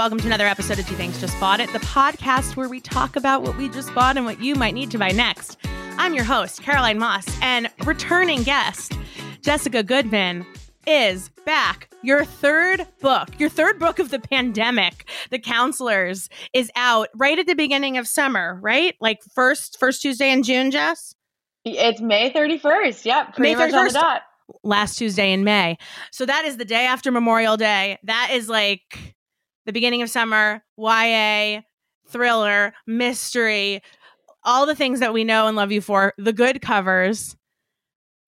Welcome to another episode of Gee Thanks Just Bought It, the podcast where we talk about what we just bought and what you might need to buy next. I'm your host, Caroline Moss, and returning guest, Jessica Goodman, is back. Your third book, your third book of the pandemic, The Counselors, is out right at the beginning of summer, right? Like first first Tuesday in June, Jess? It's May 31st. Yep. Pretty May much on the 31st. dot. last Tuesday in May. So that is the day after Memorial Day. That is like the beginning of summer, YA, thriller, mystery, all the things that we know and love you for, the good covers.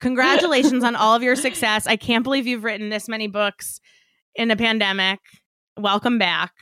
Congratulations on all of your success. I can't believe you've written this many books in a pandemic. Welcome back.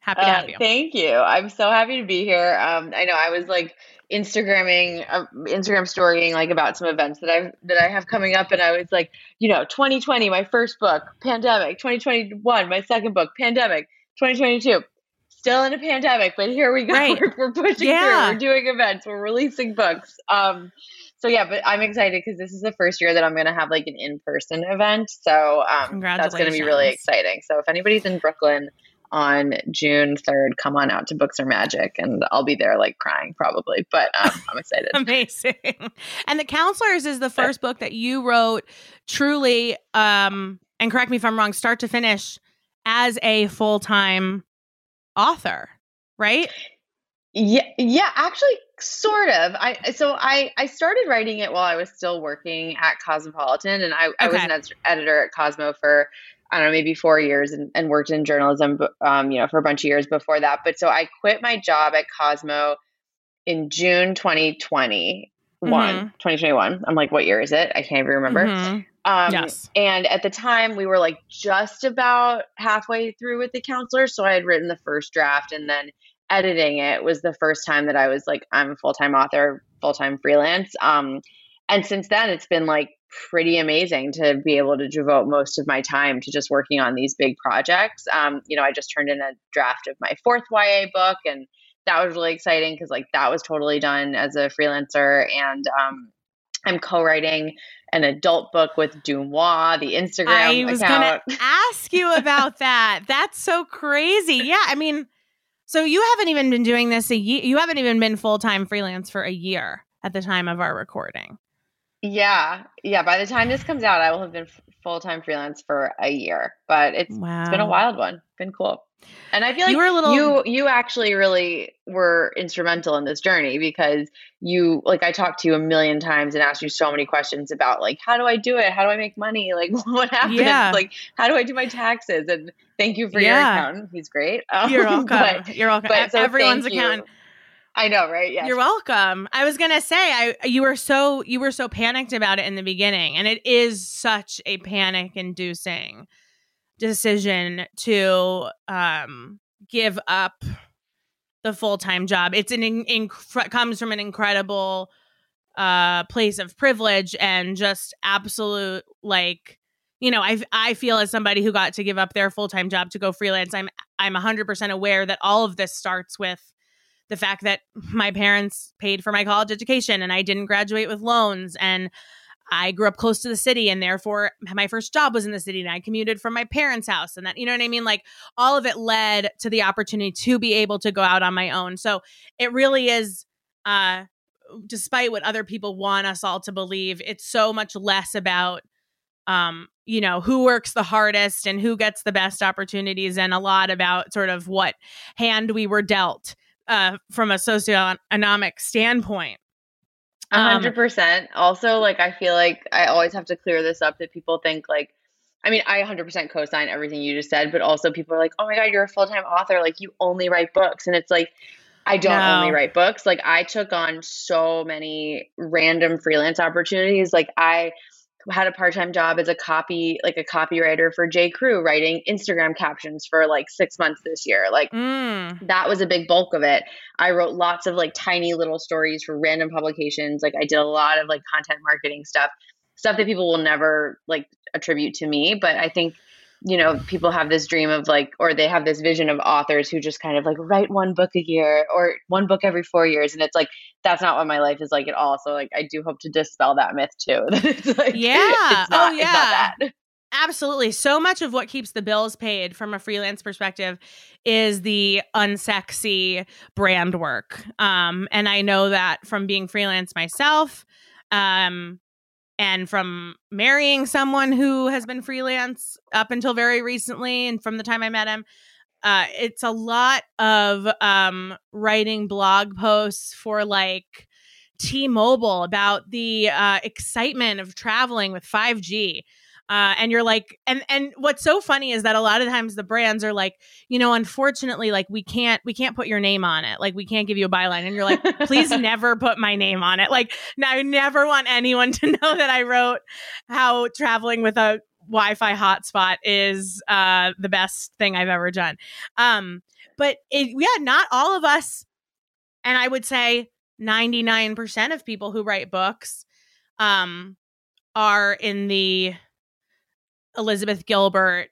Happy to Uh, have you. thank you. I'm so happy to be here. Um, I know I was like Instagramming, uh, Instagram storying like about some events that I've that I have coming up, and I was like, you know, 2020, my first book, pandemic. 2021, my second book, pandemic. 2022, still in a pandemic, but here we go. Right. We're, we're pushing Yeah. through. We're doing events. We're releasing books. Um, so yeah, but I'm excited because this is the first year that I'm going to have like an in-person event. So um, that's going to be really exciting. So if anybody's in Brooklyn on June 3rd, come on out to Books Are Magic, and I'll be there like crying probably. But um, I'm excited. Amazing. And The Counselors is the first book that you wrote truly, um, and correct me if I'm wrong, start to finish as a full time author, right? Yeah, yeah, actually, sort of. I so I I started writing it while I was still working at Cosmopolitan, and I, I was Okay. an ed- editor at Cosmo for I don't know maybe four years, and, and worked in journalism, um, you know, for a bunch of years before that. But so I quit my job at Cosmo in June 2021. Mhm. 2021. I'm like, what year is it? I can't even remember. Mhm. Um, Yes. And at the time, we were like just about halfway through with the counselor. So I had written the first draft, and then editing it was the first time that I was like, I'm a full time author, full time freelance. Um, and since then, it's been like pretty amazing to be able to devote most of my time to just working on these big projects. Um, you know, I just turned in a draft of my fourth YA book, and that was really exciting because like that was totally done as a freelancer, and um, I'm co-writing an adult book with Deuxmoi, the Instagram I was account. going to ask you about that. That's so crazy. Yeah. I mean, so you haven't even been doing this a year. You haven't even been full time freelance for a year at the time of our recording. Yeah, yeah. By the time this comes out, I will have been f- full-time freelance for a year, but it's Wow. it's been a wild one. Been cool, and I feel like You were a little- you you actually really were instrumental in this journey because you like I talked to you a million times and asked you so many questions about like how do I do it? How do I make money? Like what happens? Yeah. Like how do I do my taxes? And thank you for your Yeah. accountant. He's great. Um, You're welcome. but- You're welcome. but so Everyone's thank you. I know, right? You're welcome. I was gonna say I you were so you were so panicked about it in the beginning, and it is such a panic inducing decision to um give up the full time job. It's an in, comes from an incredible uh place of privilege and just absolute like you know I I feel as somebody who got to give up their full time job to go freelance. I'm I'm 100% aware that all of this starts with the fact that my parents paid for my college education and I didn't graduate with loans and I grew up close to the city and therefore my first job was in the city and I commuted from my parents' house and that you know what I mean like all of it led to the opportunity to be able to go out on my own. So it really is uh despite what other people want us all to believe, it's so much less about um you know who works the hardest and who gets the best opportunities and a lot about sort of what hand we were dealt uh, from a socioeconomic standpoint. A Um, hundred percent. Also, like I feel like I always have to clear this up that people think like I mean, I 100% co-sign everything you just said, but also people are like, "Oh my god, you're a full-time author, like you only write books." And it's like I don't No. only write books. Like I took on so many random freelance opportunities. Like I had a part-time job as a copy like a copywriter for J Crew writing Instagram captions for like 6 months this year. Like Mm. that was a big bulk of it. I wrote lots of like tiny little stories for random publications. Like I did a lot of like content marketing stuff, stuff that people will never like attribute to me. But I think, you know, people have this dream of like, or they have this vision of authors who just kind of like write one book a year or one book every four years. And it's like, that's not what my life is like at all. So like, I do hope to dispel that myth too. It's like, Yeah. Oh, not, it's yeah. Absolutely. So much of what keeps the bills paid from a freelance perspective is the unsexy brand work. Um, and I know that from being freelance myself, um, and from marrying someone who has been freelance up until very recently, and from the time I met him, uh, it's a lot of um, writing blog posts for like T-Mobile about the uh, excitement of traveling with 5G. Uh, and you're like, and and what's so funny is that a lot of times the brands are like, you know, unfortunately, like we can't we can't put your name on it, like we can't give you a byline, and you're like, please never put my name on it. Like, I never want anyone to know that I wrote how traveling with a Wi-Fi hotspot is uh, the best thing I've ever done. Um, but it, yeah, not all of us, and I would say 99% of people who write books um, are in the Elizabeth Gilbert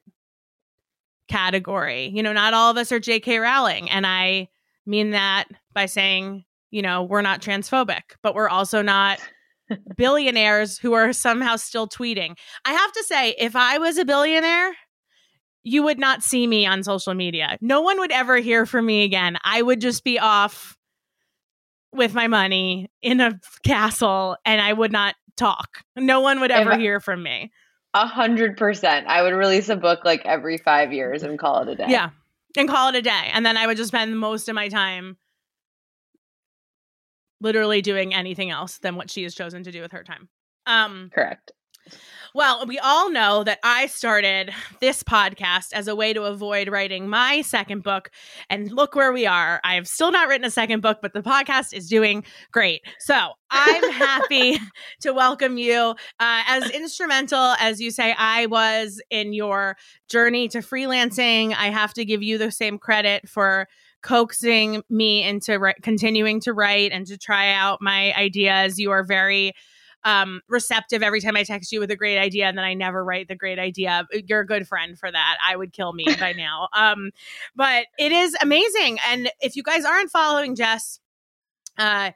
category. You know, not all of us are J.K. Rowling. And I mean that by saying, you know, we're not transphobic, but we're also not billionaires who are somehow still tweeting. I have to say, if I was a billionaire, you would not see me on social media. No one would ever hear from me again. I would just be off with my money in a castle and I would not talk. No one would ever If hear from me. A hundred percent. I would release a book like every five years and call it a day. Yeah. And call it a day. And then I would just spend most of my time literally doing anything else than what she has chosen to do with her time. Um Correct. Well, we all know that I started this podcast as a way to avoid writing my second book. And look where we are. I have still not written a second book, but the podcast is doing great. So I'm happy to welcome you. Uh, as instrumental as you say I was in your journey to freelancing, I have to give you the same credit for coaxing me into ri- continuing to write and to try out my ideas. You are very um, receptive every time I text you with a great idea, and then I never write the great idea. You're a good friend for that. I would kill me by now. Um, but it is amazing, and if you guys aren't following Jess, uh,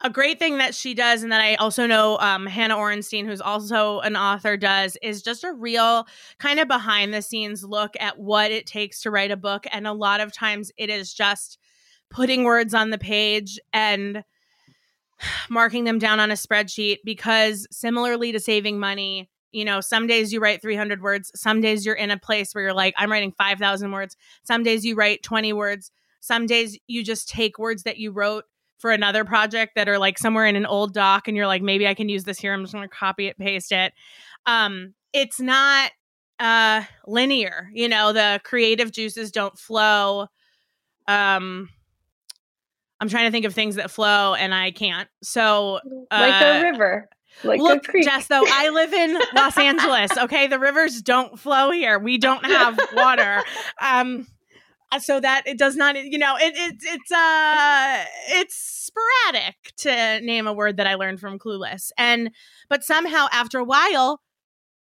a great thing that she does, and that I also know um, Hannah Orenstein, who's also an author, does is just a real kind of behind the scenes look at what it takes to write a book. And a lot of times it is just putting words on the page and marking them down on a spreadsheet because similarly to saving money, you know, some days you write 300 words, some days you're in a place where you're like, I'm writing 5,000 words, some days you write 20 words, some days you just take words that you wrote for another project that are like somewhere in an old doc and you're like, maybe I can use this here. I'm just going to copy it, paste it. Um, it's not uh linear, you know, the creative juices don't flow. Um, I'm trying to think of things that flow and I can't. So like uh, a river. Like Look, a creek. Jess, though, I live in Los Angeles. Okay, the rivers don't flow here. We don't have water. Um, uh, so that it does not, you know, it, it it's uh it's sporadic to name a word that I learned from Clueless, and but somehow after a while,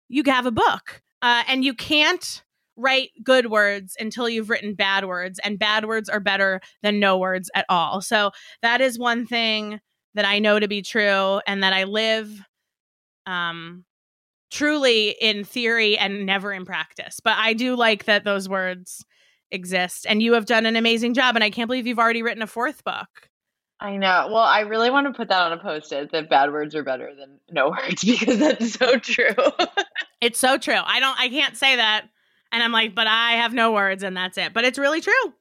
you have a book, uh, and you can't write good words until you've written bad words, and bad words are better than no words at all. So that is one thing that I know to be true and that I live um truly in theory and never in practice. But I do like that those words exist and you have done an amazing job and I can't believe you've already written a fourth book. I know. Well, I really want to put that on a post-it that bad words are better than no words because that's so true. It's so true. I don't I can't say that and I'm like, but I have no words and that's it. But it's really true.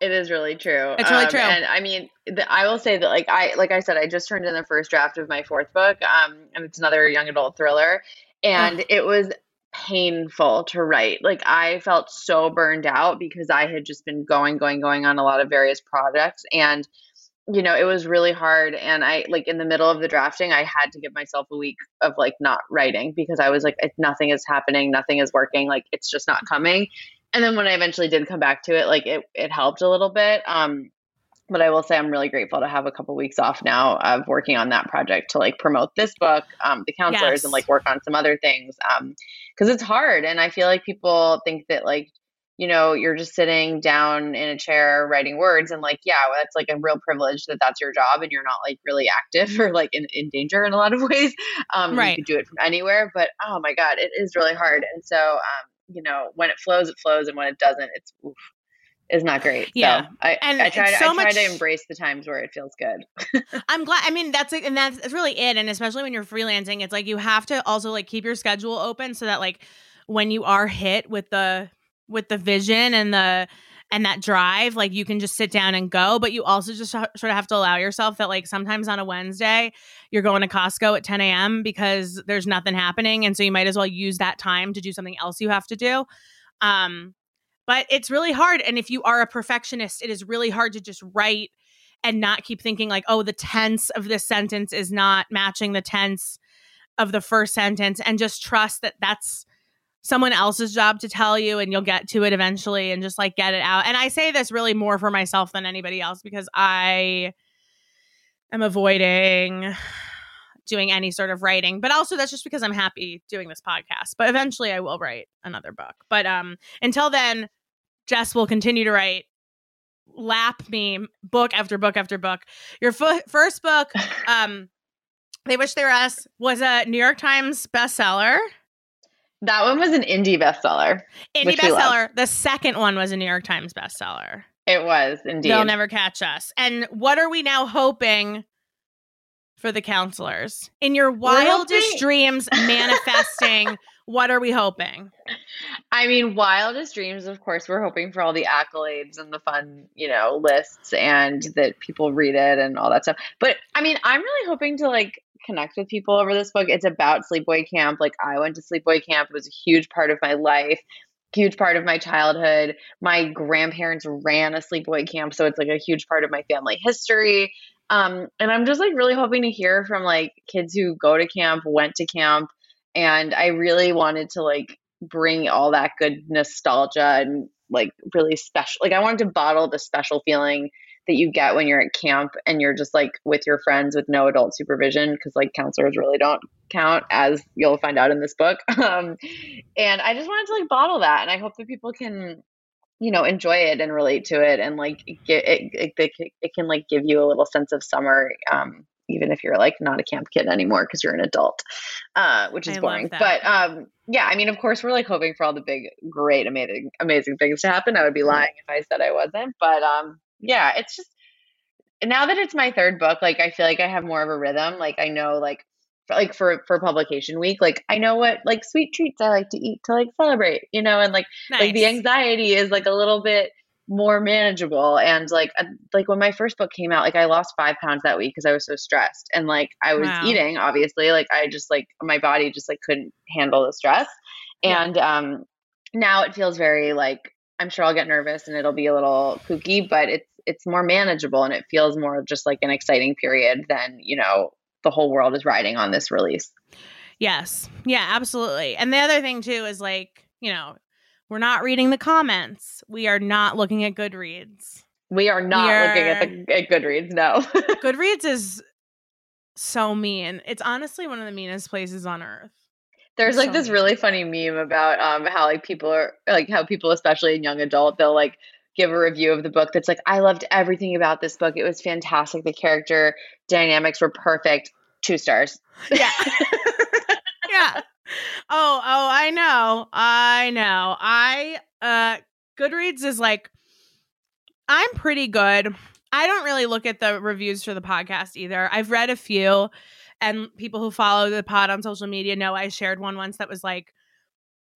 It is really true. It's really Um, true. And I mean, the, I will say that, like I, like I said, I just turned in the first draft of my fourth book, um, and it's another young adult thriller, and it was painful to write. Like I felt so burned out because I had just been going, going, going on a lot of various projects, and you know, it was really hard. And I, like, in the middle of the drafting, I had to give myself a week of like not writing because I was like, if nothing is happening, nothing is working, like, it's just not coming. And then when I eventually did come back to it, like, it, it helped a little bit. Um, but I will say I'm really grateful to have a couple weeks off now of working on that project to like promote this book, um, the counselors, Yes. and like work on some other things. Um, because it's hard, and I feel like people think that like you know you're just sitting down in a chair writing words, and like yeah, well, that's like a real privilege that that's your job, and you're not like really active or like in, in danger in a lot of ways. Um, Right. You could do it from anywhere, but oh my god, it is really hard. And so um, you know when it flows, it flows, and when it doesn't, it's oof, is not great. Yeah. So I, And I try, to, so I try much- to embrace the times where it feels good. I'm glad. I mean, that's like, and that's, that's really it. And especially when you're freelancing, it's like you have to also like keep your schedule open so that like when you are hit with the with the vision and the and that drive, like you can just sit down and go. But you also just sort of have to allow yourself that like sometimes on a Wednesday you're going to Costco at 10 a.m. because there's nothing happening, and so you might as well use that time to do something else you have to do. Um, but it's really hard. And if you are a perfectionist, it is really hard to just write and not keep thinking like, oh, the tense of this sentence is not matching the tense of the first sentence, and just trust that that's someone else's job to tell you and you'll get to it eventually and just like get it out. And I say this really more for myself than anybody else because I am avoiding doing any sort of writing. But also that's just because i'm happy doing this podcast. But eventually i will write another book. But um until then jess will continue to write lap me book after book after book. Your fu- first book um they wish they were us was a new york times bestseller That one was an indie bestseller. indie Which we love. bestseller the second one was a new york times bestseller It was indeed. they'll never catch us and what are we now hoping for the counselors in your wildest dreams manifesting what are we hoping I mean, wildest dreams. Of course, we're hoping for all the accolades and the fun, you know, lists and that people read it and all that stuff. But I mean, I'm really hoping to like connect with people over this book. It's about sleepaway camp. Like I went to sleepaway camp. It was a huge part of my life. Huge part of my childhood. My grandparents ran a sleepaway camp, so it's like a huge part of my family history. Um, and I'm just like really hoping to hear from like kids who go to camp, went to camp, and I really wanted to like bring all that good nostalgia and like really special like I wanted to bottle the special feeling that you get when you're at camp and you're just like with your friends with no adult supervision because like counselors really don't count as you'll find out in this book. Um and I just wanted to like bottle that and I hope that people can you know enjoy it and relate to it and like get it it, it, can like give you a little sense of summer um even if you're like not a camp kid anymore because you're an adult uh which is I boring. but um yeah i mean of course we're like hoping for all the big great amazing amazing things to happen. I would be lying if i said i wasn't but um yeah it's just now that it's my third book like i feel like i have more of a rhythm like i know like for, like for for publication week like i know what like sweet treats i like to eat to like celebrate you know and like like the anxiety is like a little bit more manageable and like uh, like when my first book came out like i lost five pounds that week because i was so stressed and like i was Wow. eating obviously like i just like my body just like couldn't handle the stress Yeah. and um now it feels very like i'm sure i'll get nervous and it'll be a little kooky but it's it's more manageable and it feels more just like an exciting period than you know the whole world is riding on this release Yes. Yeah, absolutely. And the other thing too is like, you know, we're not reading the comments. We are not looking at Goodreads. we are not We looking at the at goodreads no Goodreads is so mean. It's honestly one of the meanest places on earth. There's So like this really funny meme about um how like people are like how people especially in young adult they'll like give a review of the book that's like I loved everything about this book. It was fantastic. The character dynamics were perfect. Two stars. Yeah. yeah. Oh, oh, I know. I know. I uh Goodreads is like I'm pretty good. I don't really look at the reviews for the podcast either. I've read a few and people who follow the pod on social media know I shared one once that was like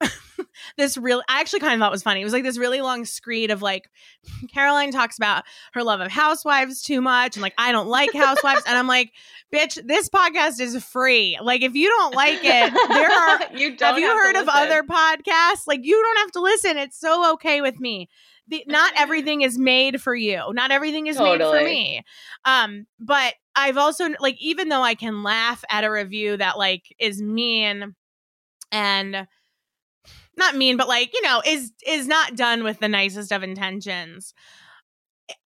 this real I actually kind of thought it was funny. It was like this really long screed of like Caroline talks about her love of housewives too much and like I don't like housewives and I'm like, bitch, this podcast is free. Like if you don't like it, there are you have you have heard of other podcasts? Like you don't have to listen. It's so okay with me. The, not everything is made for you. Not everything is made for me. Um, but I've also like even though I can laugh at a review that like is mean and not mean, but like, you know, is is not done with the nicest of intentions.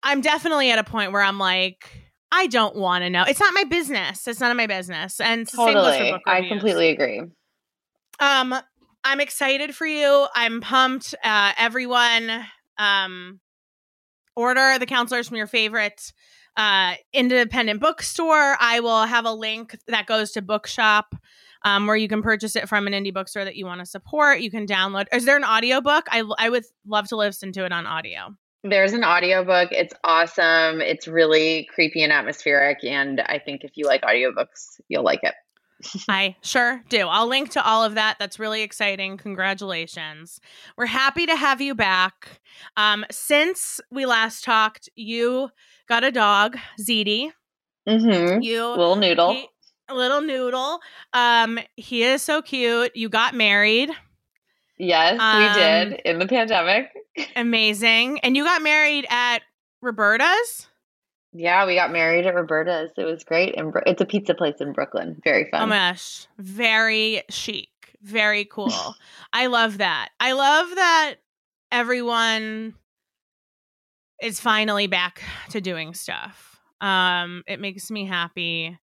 I'm definitely at a point where I'm like, I don't want to know. It's not my business. It's none of my business. And it's the same goes for Totally. I completely agree. Um, I'm excited for you. I'm pumped. Uh, everyone, um, order the counselors from your favorite uh, independent bookstore. I will have a link that goes to Bookshop. Um, where you can purchase it from an indie bookstore that you want to support. You can download. Is there an audiobook? I, I would love to listen to it on audio. There's an audiobook. It's awesome. It's really creepy and atmospheric. And I think if you like audiobooks, you'll like it. I sure do. I'll link to all of that. That's really exciting. Congratulations. We're happy to have you back. Um, since we last talked, you got a dog, Zeddy. Mm-hmm. You Little noodle. he- a little noodle. Um, he is so cute. You got married. yes, Um, we did in the pandemic. Amazing. And you got married at Roberta's. Yeah, we got married at Roberta's. It was great. And it's a pizza place in Brooklyn. Very fun. Oh my gosh. Very chic. Very cool. I love that. I love that everyone is finally back to doing stuff. Um, it makes me happy.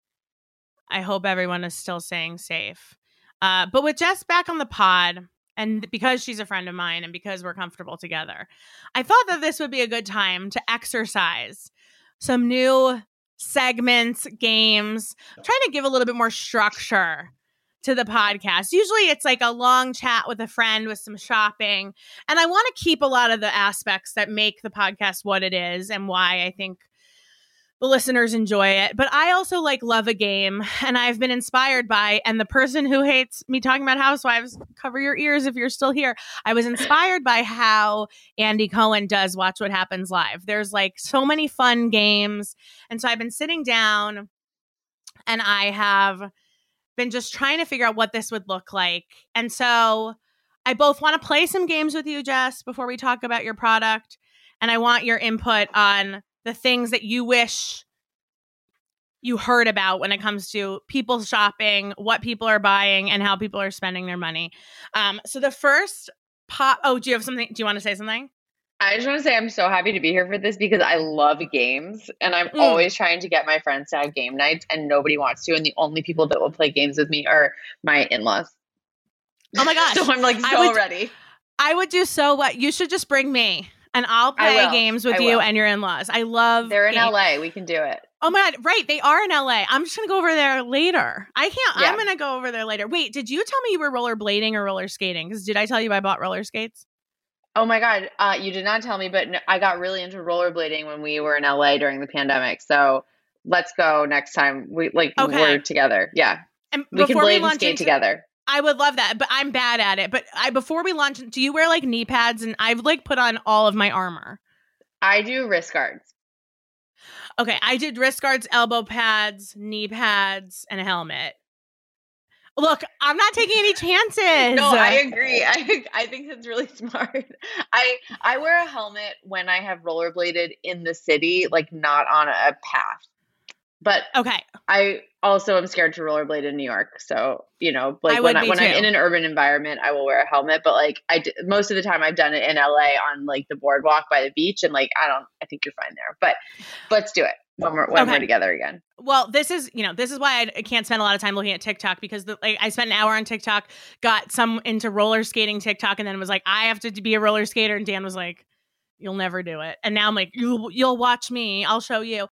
I hope everyone is still staying safe. Uh, but with Jess back on the pod, and because she's a friend of mine and because we're comfortable together, I thought that this would be a good time to exercise some new segments, games, trying to give a little bit more structure to the podcast. Usually it's like a long chat with a friend with some shopping. And I want to keep a lot of the aspects that make the podcast what it is and why I think the listeners enjoy it. But I also like love a game and I've been inspired by and the person who hates me talking about housewives, cover your ears if you're still here. I was inspired by how Andy Cohen does Watch What Happens Live. There's like so many fun games. And so I've been sitting down and I have been just trying to figure out what this would look like. And so I both want to play some games with you, Jess, before we talk about your product. And I want your input on the things that you wish you heard about when it comes to people shopping, what people are buying, and how people are spending their money. Um, so the first pop. Oh, do you have something? Do you want to say something? I just want to say I'm so happy to be here for this because I love games and I'm Mm. always trying to get my friends to have game nights and nobody wants to. And the only people that will play games with me are my in laws. Oh my gosh. so I'm like I so would- ready. I would do so what you should just bring me and I'll play games with you and your in-laws. I love They're in games. LA. We can do it. Oh my god, right. They are in LA. I'm just gonna go over there later. I can't Yeah. I'm gonna go over there later. Wait, did you tell me you were rollerblading or roller skating? Because did I tell you I bought roller skates? Oh my God. Uh, you did not tell me, but I got really into rollerblading when we were in LA during the pandemic. So let's go next time. We like Okay. we're together. Yeah. And We can blade we and skate into, together. I would love that, but I'm bad at it. But I before we launch, do you wear like knee pads? And I've like put on all of my armor. I do wrist guards. Okay, I did wrist guards, elbow pads, knee pads, and a helmet. Look, I'm not taking any chances. No, I agree. I I think that's really smart. I I wear a helmet when I have rollerbladed in the city, like not on a path. But okay, I also am scared to rollerblade in New York. So, you know, like would when I, when I'm in an urban environment, I will wear a helmet, but like I d- most of the time I've done it in LA on like the boardwalk by the beach and like I don't I think you're fine there. But let's do it when we're when Okay. we're together again. well, this is you know this is why I, I can't spend a lot of time looking at TikTok because the, like I spent an hour on TikTok, got some into roller skating TikTok, and then was like I have to be a roller skater, and Dan was like, "You'll never do it," and now I'm like, "You you'll watch me. I'll show you."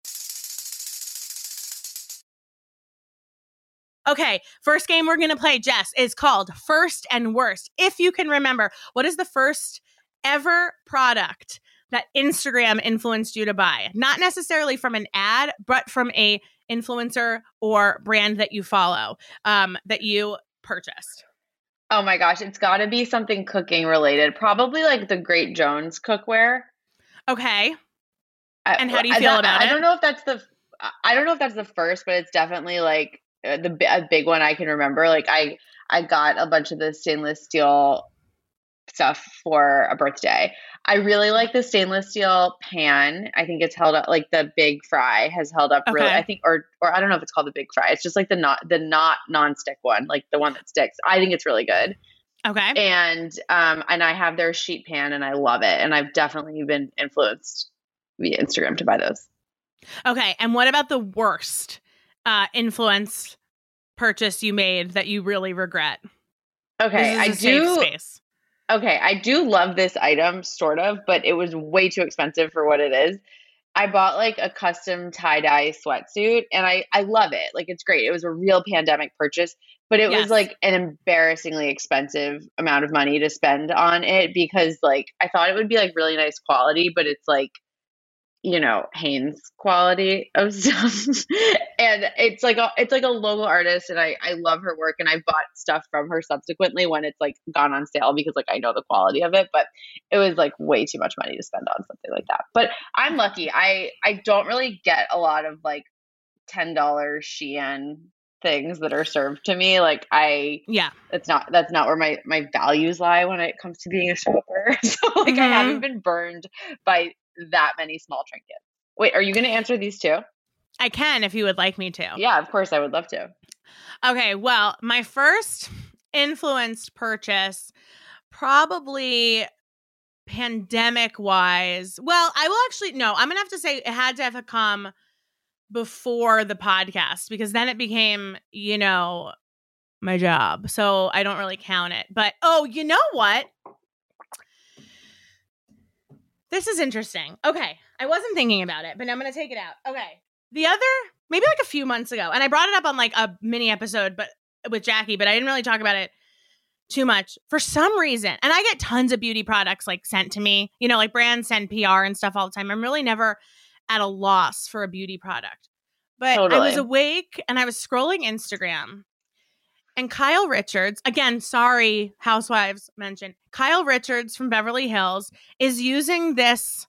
Okay, first game we're gonna play, Jess, is called First and Worst. If you can remember, what is the first ever product that Instagram influenced you to buy? Not necessarily from an ad, but from a influencer or brand that you follow um, that you purchased. Oh my gosh, it's got to be something cooking related. Probably like the Great Jones cookware. Okay. I- And how do you feel that- about I it? I don't know if that's the I don't know if that's the first, but it's definitely like the a big one I can remember. Like I I got a bunch of the stainless steel stuff for a birthday. I really like the stainless steel pan. I think it's held up like the big fry has held up really. I think or or I don't know if it's called the big fry. It's just like the not the not nonstick one, like the one that sticks. I think it's really good Okay. and um and I have their sheet pan and I love it and I've definitely been influenced via Instagram to buy those. Okay. And what about the worst uh influence purchase you made that you really regret? Okay, I This is a safe do space. okay, I do love this item sort of, but it was way too expensive for what it is. I bought like a custom tie-dye sweatsuit and I I love it. Like it's great. It was a real pandemic purchase, but it Yes. was like an embarrassingly expensive amount of money to spend on it because like I thought it would be like really nice quality, but it's like you know Hanes quality of stuff, and it's like a it's like a local artist, and I I love her work, and I bought stuff from her subsequently when it's like gone on sale because like I know the quality of it, but it was like way too much money to spend on something like that. But I'm lucky. I I don't really get a lot of like ten dollars Shein things that are served to me. Like I Yeah. that's not that's not where my my values lie when it comes to being a shopper. so like I Mhm. haven't been burned by that many small trinkets. Wait, are you going to answer these too? I can if you would like me to. Yeah, of course I would love to. Okay, well, my first influenced purchase, probably pandemic wise. Well, I will actually no, I'm gonna have to say it had to have come before the podcast because then it became, you know, my job. So I don't really count it. But oh, you know what? This is interesting. Okay. I wasn't thinking about it, but I'm going to take it out. Okay. The other, maybe like a few months ago, and I brought it up on like a mini episode, but with Jackie, but I didn't really talk about it too much for some reason. And I get tons of beauty products like sent to me, you know, like brands send PR and stuff all the time. I'm really never at a loss for a beauty product. But I was awake and I was scrolling Instagram and Kyle Richards, again, sorry, Housewives mentioned, Kyle Richards from Beverly Hills is using this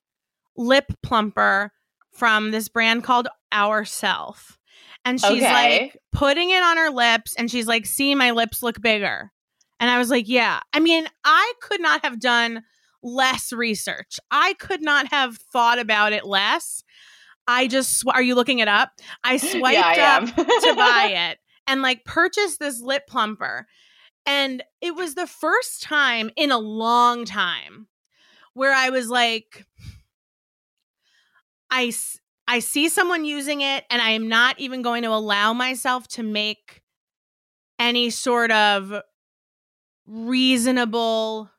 lip plumper from this brand called Ourself. And she's Okay. like putting it on her lips and she's like, see, my lips look bigger. And I was like, yeah. I mean, I could not have done less research. I could not have thought about it less. I just, sw- are you looking it up? I swiped yeah, I up to buy it and like purchase this lip plumper. And it was the first time in a long time where I was like, I, I see someone using it and I am not even going to allow myself to make any sort of reasonable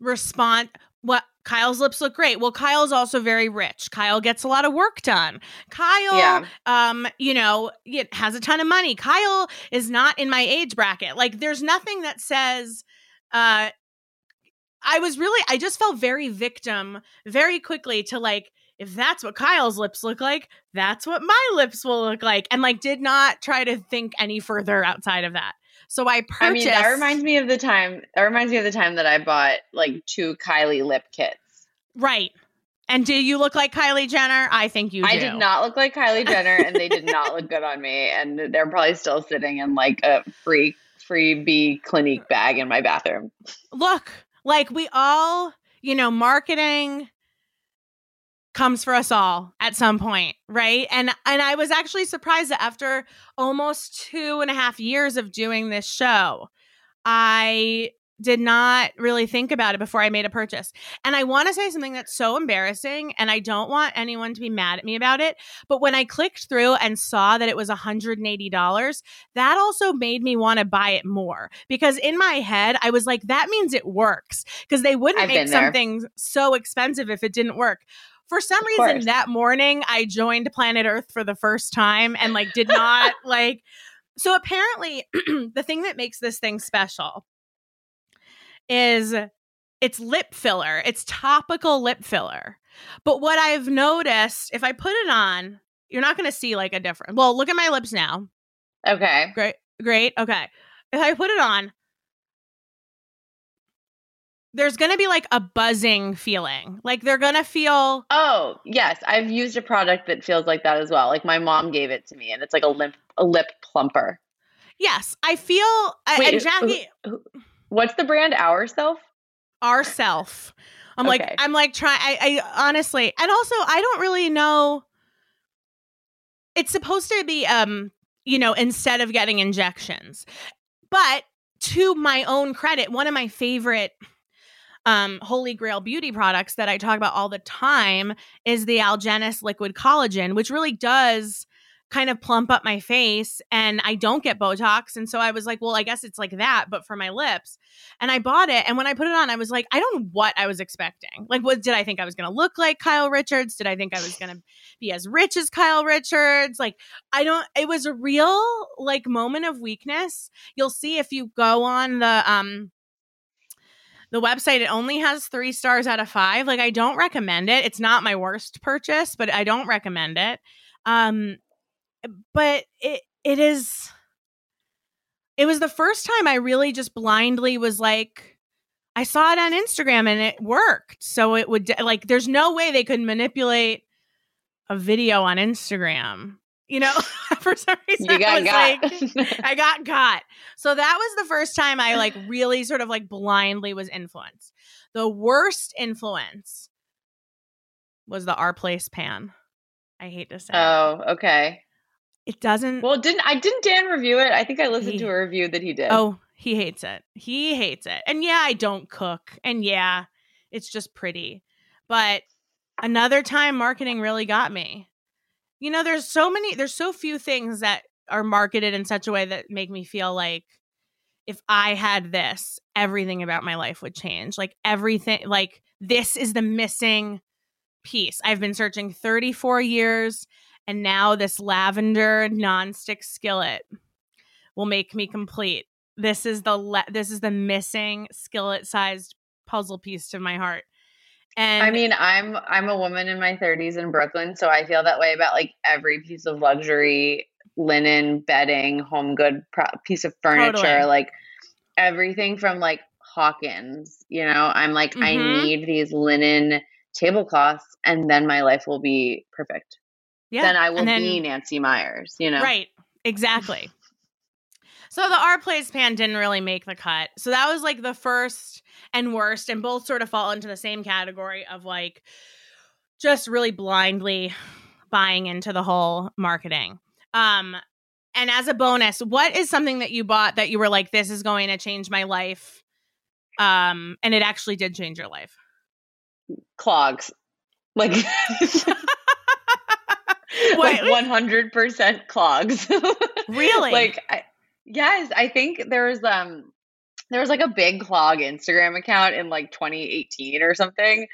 response. What Kyle's lips look great. Well, Kyle's also very rich. Kyle gets a lot of work done. Kyle Yeah. um, you know, it has a ton of money. Kyle is not in my age bracket. Like there's nothing that says uh I was really I just felt very victim very quickly to like if that's what Kyle's lips look like, that's what my lips will look like and like did not try to think any further outside of that. So I purchased I mean, that reminds me of the time. That reminds me of the time that I bought like two Kylie lip kits. right. And do you look like Kylie Jenner? I think you do. I did not look like Kylie Jenner, and they did not look good on me. And they're probably still sitting in like a free freebie Clinique bag in my bathroom. look like we all you know marketing comes for us all at some point right? And and i was actually surprised that after almost two and a half years of doing this show i did not really think about it before i made a purchase. And i want to say something that's so embarrassing and i don't want anyone to be mad at me about it but when i clicked through and saw that it was $180 that also made me want to buy it more because in my head I was like that means it works because they wouldn't I've make something so expensive if it didn't work. For some Of reason course. that morning I joined Planet Earth for the first time and like did not like so apparently the thing that makes this thing special is it's lip filler. It's topical lip filler. But what I've noticed if I put it on, you're not going to see like a difference. Well, look at my lips now. Okay. Great. Great. Okay. if I put it on, there's going to be like a buzzing feeling. Like they're going to feel Oh, yes. I've used a product that feels like that as well. Like my mom gave it to me and it's like a lip a lip plumper. Yes, I feel Wait, and Jackie What's the brand Ourself? ourself. I'm like I'm like trying I, I honestly and also I don't really know it's supposed to be um you know instead of getting injections. But to my own credit, one of my favorite um holy grail beauty products that I talk about all the time is the Algenist liquid collagen, which really does kind of plump up my face and I don't get Botox. And so I was like, well, I guess it's like that, but for my lips. And I bought it. And when I put it on, I was like, I don't know what I was expecting. Like, what did I think I was going to look like Kyle Richards? Did I think I was going to be as rich as Kyle Richards? Like, I don't, it was a real like moment of weakness. You'll see if you go on the, um, the website it only has three stars out of five. Like i don't recommend it. It's not my worst purchase but i don't recommend it. Um but it it is it was the first time i really just blindly was like i saw it on instagram and it worked. So it would like there's no way they could manipulate a video on instagram you know for some reason You I got was got. like, I got got. So that was the first time I like really sort of like blindly was influenced. The worst influence was the Our Place pan. I hate to say. it. oh, okay. It doesn't Well, didn't I didn't Dan review it? I think I listened He- to a review that he did. Oh, he hates it. He hates it. And yeah, I don't cook. And yeah, it's just pretty. But another time marketing really got me. You know, there's so many there's so few things that are marketed in such a way that make me feel like if I had this, everything about my life would change. Like everything like this is the missing piece. I've been searching 34 years and now this lavender nonstick skillet will make me complete. This is the le- this is the missing skillet sized puzzle piece to my heart. And I mean, I'm I'm a woman in my 30s in Brooklyn, so I feel that way about like every piece of luxury, linen, bedding, home good pro- piece of furniture, Totally. like everything from like Hawkins. You know, I'm like, I Mhm. need these linen tablecloths, and then my life will be perfect. yeah, Then I will then- be Nancy Meyers. You know, Right. Exactly. So the Our Place pan didn't really make the cut. So that was like the first and worst, and both sort of fall into the same category of like just really blindly buying into the whole marketing. Um and as a bonus, what is something that you bought that you were like, this is going to change my life? Um, and it actually did change your life. clogs, like. Like 100% clogs. Really? like I, yes, I think there was um there was like a big clog Instagram account in like 2018 or something.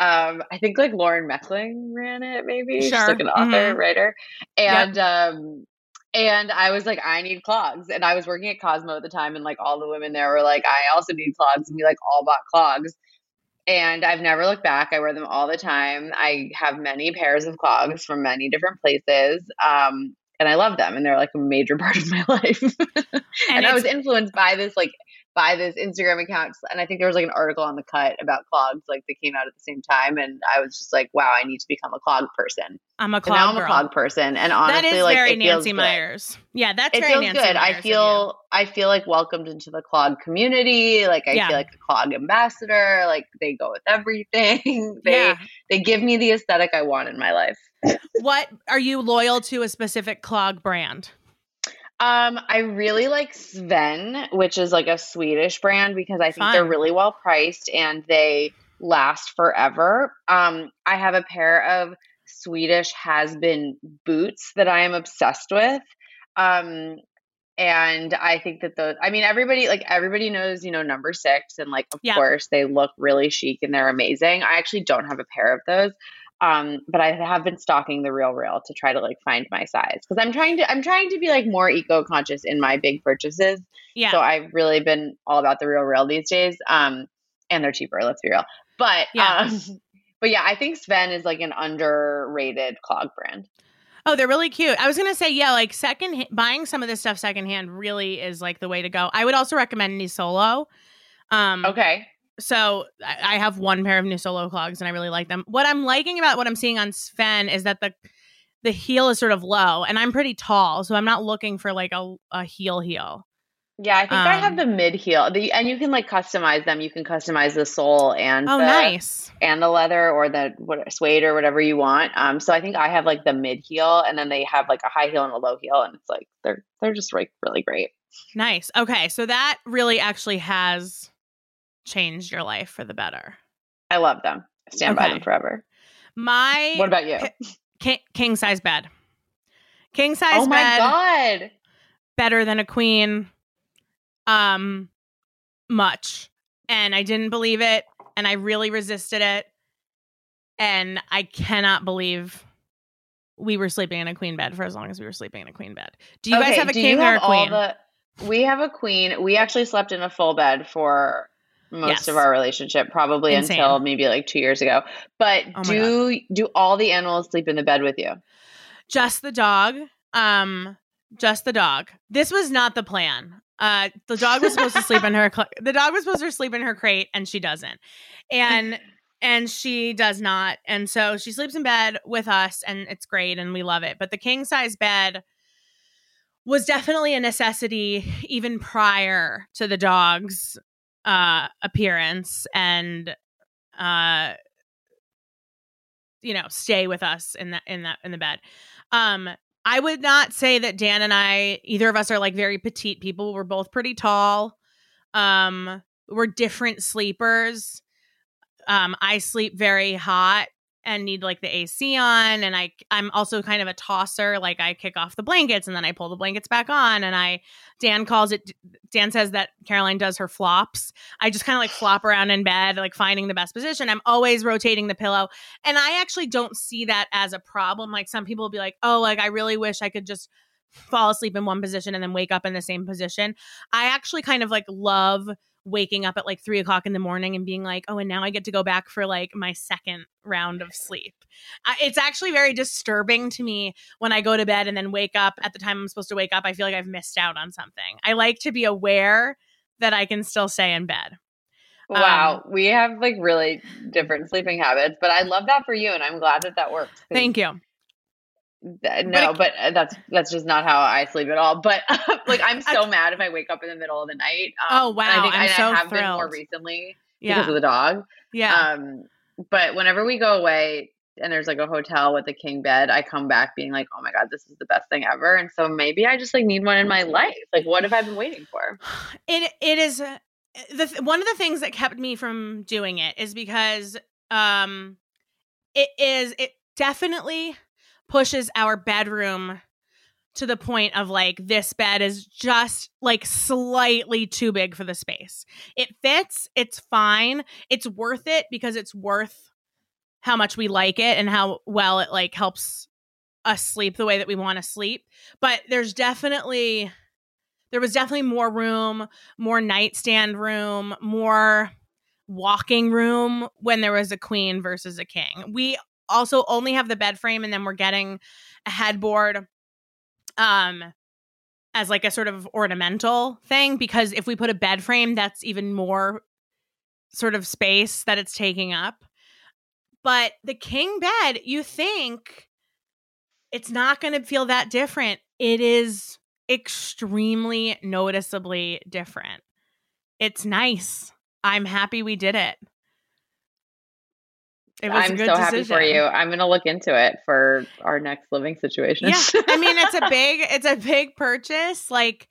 Um I think like Lauren Mechling ran it maybe. She's Sure. like an author, Mhm. writer. And um and I was like, I need clogs. And I was working at Cosmo at the time, and like all the women there were like, I also need clogs. And we like all bought clogs. And I've never looked back. I wear them all the time. I have many pairs of clogs from many different places. Um, and I love them. And they're like a major part of my life. and, I was influenced by this, like, by this Instagram account. And I think there was like an article on the cut about clogs, like they came out at the same time. And I was just like, wow, I need to become a clog person. I'm a And clog now I'm girl. a clog person. And honestly, that is like, very it feels Nancy good. Meyers. Yeah, that's It very feels Nancy good. Meyers I feel I feel like welcomed into the clog community. Like I Yeah. feel like a clog ambassador. Like they go with everything. they yeah. they give me the aesthetic I want in my life. What are you loyal to a specific clog brand? Um, I really like Sven, which is like a Swedish brand because I think they're really well priced and they last forever. Um, I have a pair of Swedish Hasbeens boots that I am obsessed with. Um, and I think that those, I mean, everybody, like everybody knows, you know, number six, and like, of Yeah. course, they look really chic and they're amazing. I actually don't have a pair of those. Um, but I have been stalking the RealReal to try to like find my size because I'm trying to I'm trying to be like more eco conscious in my big purchases. Yeah. So I've really been all about the RealReal these days. Um, and they're cheaper. Let's be real. But Yeah. um, but yeah, I think Sven is like an underrated clog brand. Oh, they're really cute. I was gonna say, yeah, like second buying some of this stuff secondhand really is like the way to go. I would also recommend Nisolo. Um, Okay. So I have one pair of Nisolo clogs and I really like them. What I'm liking about what I'm seeing on Sven is that the the heel is sort of low and I'm pretty tall, so I'm not looking for like a, a heel heel. Yeah, I think I have Um, the mid heel. The and you can like customize them. You can customize the sole and Oh, the, nice. and the leather or the what suede or whatever you want. Um, so I think I have like the mid heel, and then they have like a high heel and a low heel, and it's like they're they're just like really great. Nice. Okay, so that really actually has changed your life for the better. I love them. Stand by them forever. My What about you? king, king size bed. King size Oh my bed god! better than a queen. Um much. And I didn't believe it and I really resisted it. And I cannot believe we were sleeping in a queen bed for as long as we were sleeping in a queen bed. Do you guys have a king you or a have all queen? the- we have a queen. We actually slept in a full bed for most Yes. of our relationship, probably Insane. until maybe like two years ago. But Oh do do all the animals sleep in the bed with you? just the dog. Um, just the dog. This was not the plan. Uh, the dog was supposed to sleep in her. Cl- the dog was supposed to sleep in her crate, and she doesn't. And and she does not. And so she sleeps in bed with us, and it's great, and we love it. But the king size bed was definitely a necessity even prior to the dog's uh appearance and uh you know stay with us in that in that in the bed. Um i would not say that dan and i either of us are like very petite people. We're both pretty tall. Um we're different sleepers. Um i sleep very hot and need like the AC on and I I'm also kind of a tosser like I kick off the blankets and then I pull the blankets back on and I Dan calls it Dan says that Caroline does her flops. I just kind of like flop around in bed like finding the best position. I'm always rotating the pillow and I actually don't see that as a problem. Like some people will be like, "Oh, like I really wish I could just fall asleep in one position and then wake up in the same position." I actually kind of like love waking up at like three o'clock in the morning and being like, oh, and now I get to go back for like my second round of sleep. It's actually very disturbing to me when I go to bed and then wake up at the time I'm supposed to wake up. I feel like I've missed out on something. I like to be aware that I can still stay in bed. Wow, Um, we have like really different sleeping habits, but I love that for you, and I'm glad that that works. Thank you. No, it- but uh, that's that's just not how I sleep at all. But like, I'm so mad if I wake up in the middle of the night. Um, Oh, wow, I think I'm I, so I have been more thrilled. recently because Yeah. of the dog. Yeah. Um, but whenever we go away and there's like a hotel with a king bed, I come back being like, oh my god, this is the best thing ever. And so maybe I just like need one in my life. Like, what have I been waiting for? it it is uh, the one of the things that kept me from doing it is because um it is it definitely pushes our bedroom to the point of like this bed is just like slightly too big for the space. It fits, it's fine. It's worth it because it's worth how much we like it and how well it like helps us sleep the way that we want to sleep. But there's definitely there was definitely more room, more nightstand room, more walking room when there was a queen versus a king. We also only have the bed frame and then we're getting a headboard um as like a sort of ornamental thing because if we put a bed frame that's even more sort of space that it's taking up. But the king bed, you think it's not going to feel that different. It is extremely noticeably different. It's nice. I'm happy we did it. It was a I'm good so happy for you. I'm gonna look into it for our next living situation. Yeah, I mean it's a big it's a big purchase. Like,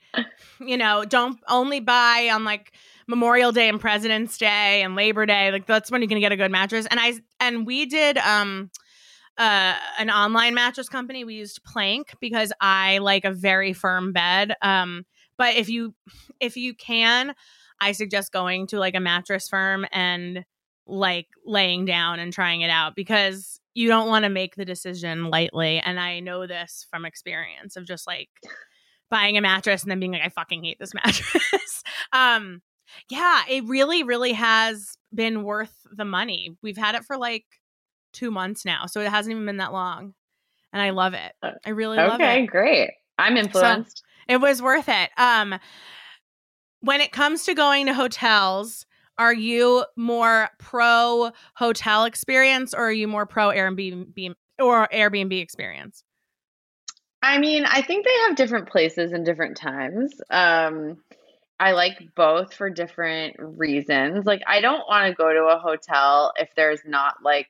you know, don't only buy on like Memorial Day and President's Day and Labor Day. Like that's when you're gonna get a good mattress. And I and we did um uh an online mattress company. We used Plank because I like a very firm bed. Um, but if you if you can, I suggest going to like a mattress firm and like laying down and trying it out because you don't want to make the decision lightly. And I know this from experience of just like buying a mattress and then being like, I fucking hate this mattress. um, yeah, it really, really has been worth the money. We've had it for like two months now, so it hasn't even been that long. and I love it. I really love Okay, it. great. I'm influenced. It was worth it. Um, when it comes to going to hotels, are you more pro hotel experience or are you more pro Airbnb or Airbnb experience? I mean, I think they have different places and different times. Um, I like both for different reasons. Like, I don't want to go to a hotel if there's not like,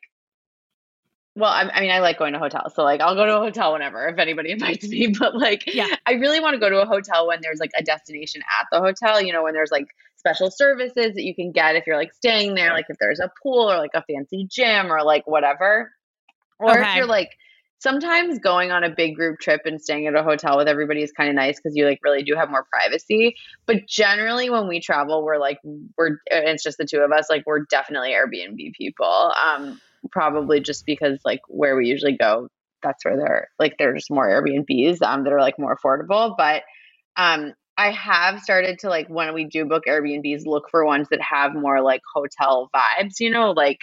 well, I, I mean, I like going to hotels. So, like, I'll go to a hotel whenever if anybody invites me. But, like, Yeah. I really want to go to a hotel when there's like a destination at the hotel, you know, when there's like special services that you can get if you're like staying there, like if there's a pool or like a fancy gym or like whatever. Or if you're like, sometimes going on a big group trip and staying at a hotel with everybody is kind of nice because you like really do have more privacy. But generally, when we travel, we're like we're it's just the two of us. Like we're definitely Airbnb people. Um, probably just because like where we usually go, that's where they're like there's more Airbnbs um that are like more affordable. But um, I have started to like when we do book Airbnbs, look for ones that have more like hotel vibes. You know, like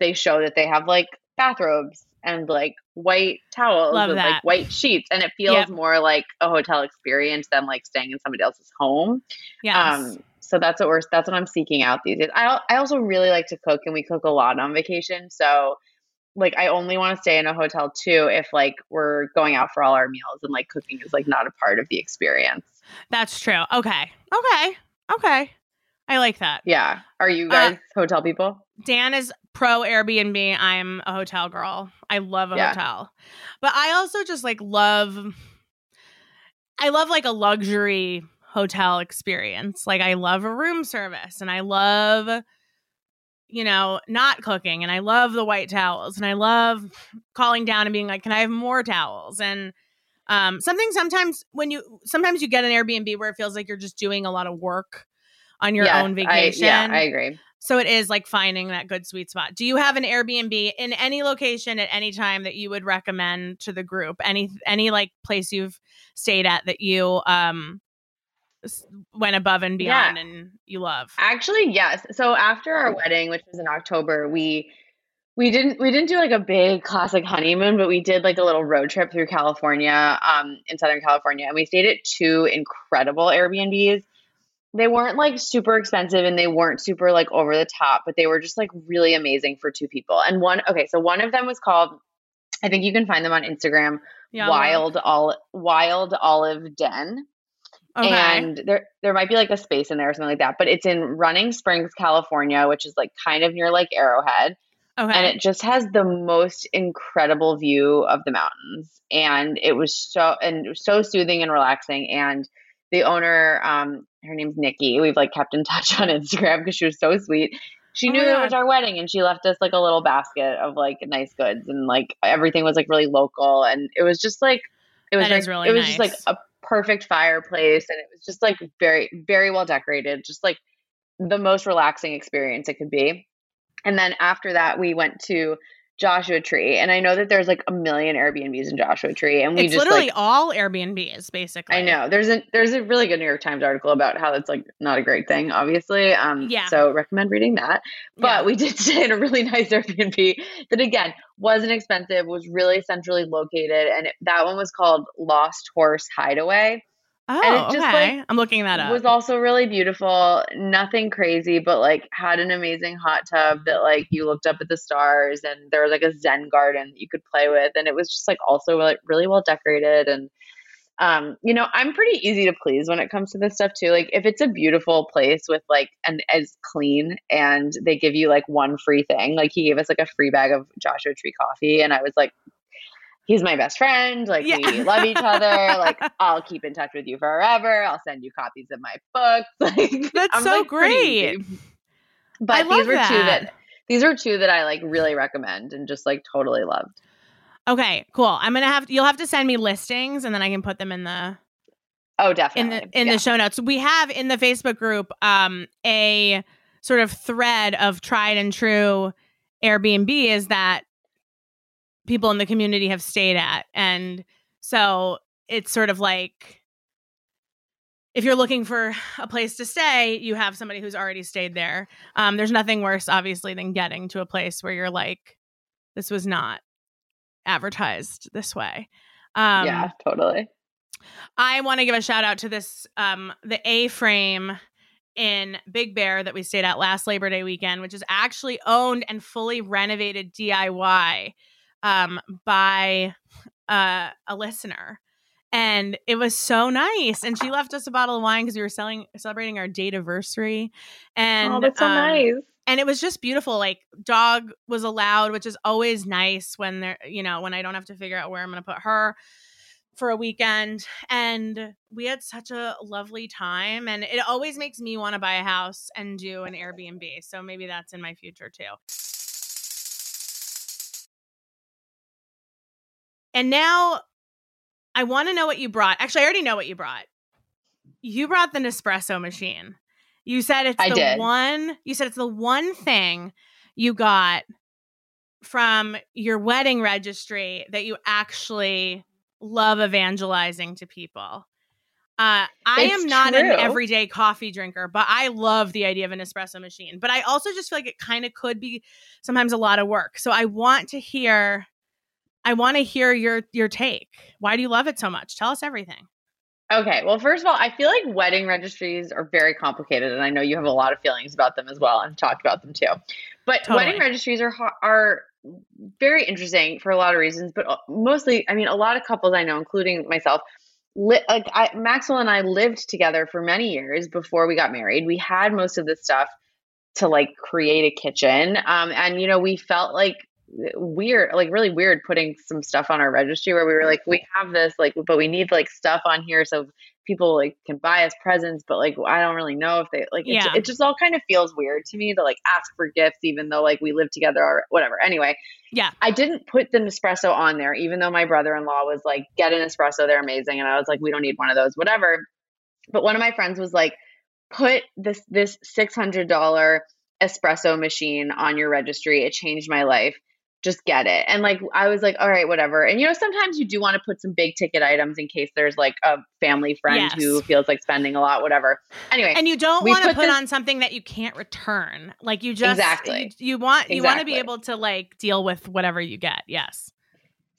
they show that they have like bathrobes and like white towels Love and that. like white sheets and it feels Yep. more like a hotel experience than like staying in somebody else's home Yeah. um so that's what we're that's what i'm seeking out these days i, I also really like to cook and we cook a lot on vacation so like i only want to stay in a hotel too if like we're going out for all our meals and like cooking is like not a part of the experience That's true. Okay. Okay. Okay. I like that. yeah are you Uh, guys hotel people Dan is pro Airbnb. I'm a hotel girl. I love a Yeah. hotel. But I also just like love I love like a luxury hotel experience. Like I love a room service and I love you know, not cooking and I love the white towels and I love calling down and being like, "Can I have more towels?" and um something sometimes when you sometimes you get an Airbnb where it feels like you're just doing a lot of work on your Yes, own I- vacation. yeah i agree So it is like finding that good sweet spot. Do you have an Airbnb in any location at any time that you would recommend to the group? Any any like place you've stayed at that you um went above and Yeah. beyond and you love? Actually, yes. So after our wedding, which was in October, we we didn't we didn't do like a big classic honeymoon, but we did like a little road trip through California, um, in Southern California, and we stayed at two incredible Airbnbs. They weren't like super expensive and they weren't super like over the top, but they were just like really amazing for two people. And one, okay, so one of them was called, I think you can find them on Instagram, Yeah, Wild Olive Wild Olive Den. Okay. and there there might be like a space in there or something like that but it's in running springs california which is like kind of near like arrowhead. Okay. and it just has the most incredible view of the mountains. And it was so and was so soothing and relaxing. And the owner um her name's nikki. We've like kept in touch on instagram because she was so sweet. She Oh knew it was our wedding and she left us like a little basket of like nice goods and like everything was like really local. And it was just like it was That like- really it was just like a perfect fireplace and it was just like very very well decorated just like the most relaxing experience it could be. And then after that we went to joshua tree and i know that there's like a million airbnbs in joshua tree and we it's just literally like all Airbnbs basically. i know there's a there's a really good new york times article about how that's like not a great thing obviously um Yeah. so recommend reading that but Yeah. we did stay in a really nice airbnb that again wasn't expensive was really centrally located and it, that one was called lost horse hideaway Oh, and it just, okay. like, I'm looking that up. It was also really beautiful. Nothing crazy but like had an amazing hot tub that like you looked up at the stars and there was like a zen garden that you could play with. And it was just like also like really well decorated. And um you know i'm pretty easy to please when it comes to this stuff too. Like if it's a beautiful place with like and as clean and they give you like one free thing like he gave us like a free bag of joshua tree coffee. And i was like he's my best friend like Yeah. we love each other like i'll keep in touch with you forever i'll send you copies of my books like That's I'm, so like, great. but these were two that. that these were two that i like really recommend and just like totally loved okay, cool. I'm gonna have you'll have to send me listings and then I can put them in the oh definitely in the in yeah. the show notes. We have in the Facebook group um a sort of thread of tried and true Airbnb is that people in the community have stayed at. And so it's sort of like if you're looking for a place to stay, you have somebody who's already stayed there. Um, there's nothing worse, obviously, than getting to a place where you're like, this was not advertised this way. Um, yeah, totally. I want to give a shout out to this um the A frame in Big Bear that we stayed at last Labor Day weekend, which is actually owned and fully renovated DIY um by uh, a listener. And it was so nice. And she left us a bottle of wine because we were selling celebrating our date anniversary. And oh, that's so um, nice. and it was just beautiful like dog was allowed which is always nice when they're you know when i don't have to figure out where i'm going to put her for a weekend and we had such a lovely time and it always makes me want to buy a house and do an airbnb so maybe that's in my future too and now i want to know what you brought actually i already know what you brought you brought the nespresso machine you said it's I the did. one you said it's the one thing you got from your wedding registry that you actually love evangelizing to people. Uh, I It's am not true. an everyday coffee drinker, but I love the idea of an espresso machine. But I also just feel like it kind of could be sometimes a lot of work. So I want to hear, I want to hear your your take. Why do you love it so much? Tell us everything. Okay. Well, first of all, I feel like wedding registries are very complicated, and I know you have a lot of feelings about them as well, and talked about them too. But Totally. wedding registries are are very interesting for a lot of reasons, but uh, mostly, I mean, a lot of couples I know, including myself, li- like I, Maxwell and I lived together for many years before we got married. We had most of this stuff to like create a kitchen, um, and you know, we felt like weird like really weird putting some stuff on our registry where we were like we have this like but we need like stuff on here so people like can buy us presents but like i don't really know if they like it, Yeah. it just all kind of feels weird to me to like ask for gifts even though like we live together or whatever anyway Yeah. i didn't put the nespresso on there even though my brother-in-law was like get an espresso they're amazing and i was like we don't need one of those whatever but one of my friends was like put this this $600 espresso machine on your registry it changed my life just get it and like i was like all right whatever and you know sometimes you do want to put some big ticket items in case there's like a family friend Yes. who feels like spending a lot whatever anyway And you don't want to put put this- on something that you can't return. Like you just Exactly. you, you want you want to be able to like deal with whatever you get. Yes.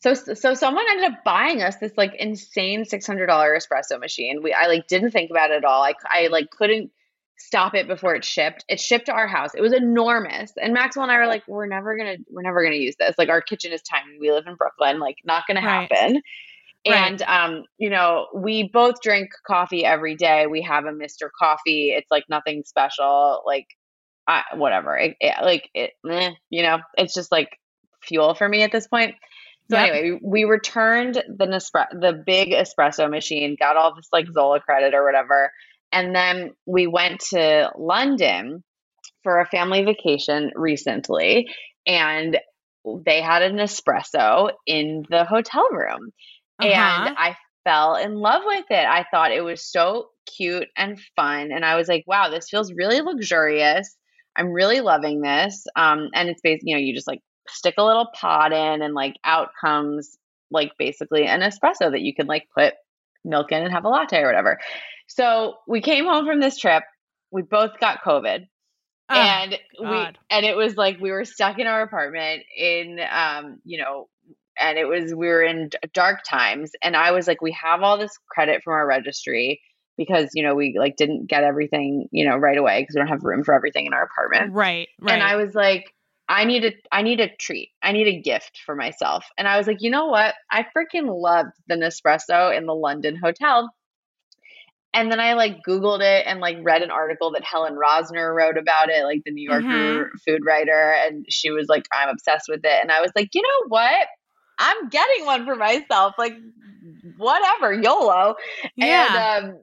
So so someone ended up buying us this like insane six hundred dollar espresso machine. We I like didn't think about it at all. I I like couldn't stop it before it shipped. It shipped to our house. It was enormous. And Maxwell and I were like, we're never gonna we're never gonna use this. Like our kitchen is tiny. We live in Brooklyn. Like not gonna Right. happen. Right. And um, you know, we both drink coffee every day. We have a Mr. Coffee. It's like nothing special. Like I, whatever. It, it- like it, eh, you know, it's just like fuel for me at this point. So Yep. anyway, we, returned the Nespre- the big espresso machine, got all this like Zola credit or whatever, and then we went to London for a family vacation recently, and they had an espresso in the hotel room, Uh-huh. and I fell in love with it. I thought it was so cute and fun, and I was like, "Wow, this feels really luxurious." I'm really loving this. Um, and it's basically, you know, you just like stick a little pot in and like out comes like basically an espresso that you can like put milk in and have a latte or whatever. So we came home from this trip. We both got COVID. Oh, and we God. and it was like we were stuck in our apartment in um, you know, and it was we were in dark times and I was like we have all this credit from our registry because you know we like didn't get everything, you know, right away because we don't have room for everything in our apartment. right. Right. And I was like, I need a I need a treat. I need a gift for myself. And I was like, you know what? I freaking loved the Nespresso in the London hotel. And then I like Googled it and like read an article that Helen Rosner wrote about it, like the New Yorker Mm-hmm. food writer. And she was like, I'm obsessed with it. And I was like, you know what? I'm getting one for myself. Like, whatever, YOLO. yeah. And um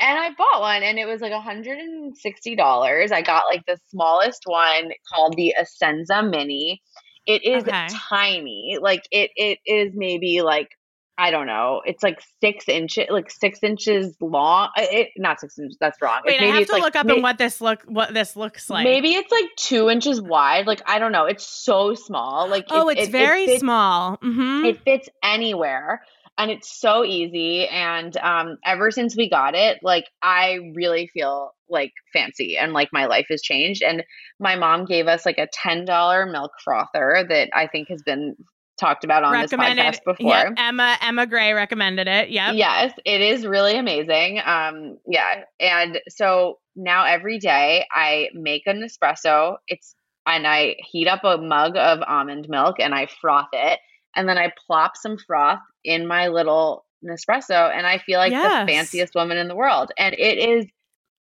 and I bought one and it was like $160. I got like the smallest one called the Essenza Mini. It is Okay. tiny. Like it it is maybe like I don't know. It's like six inches, like six inches long. It, not six inches. That's wrong. Wait, It's I have to like, look up may- on what this look what this looks like. Maybe it's like two inches wide. Like I don't know. It's so small. Like Oh, it- it's it- very fits- small. hmm it fits anywhere and it's so easy and um ever since we got it like i really feel like fancy and like my life has changed and my mom gave us like a $10 milk frother that i think has been talked about on this podcast before. Yeah, Emma Emma Gray recommended it. Yeah. Yes, it is really amazing. Um, yeah, and so now every day I make an espresso. It's and I heat up a mug of almond milk and I froth it, and then I plop some froth in my little Nespresso, and I feel like Yes. the fanciest woman in the world. And it is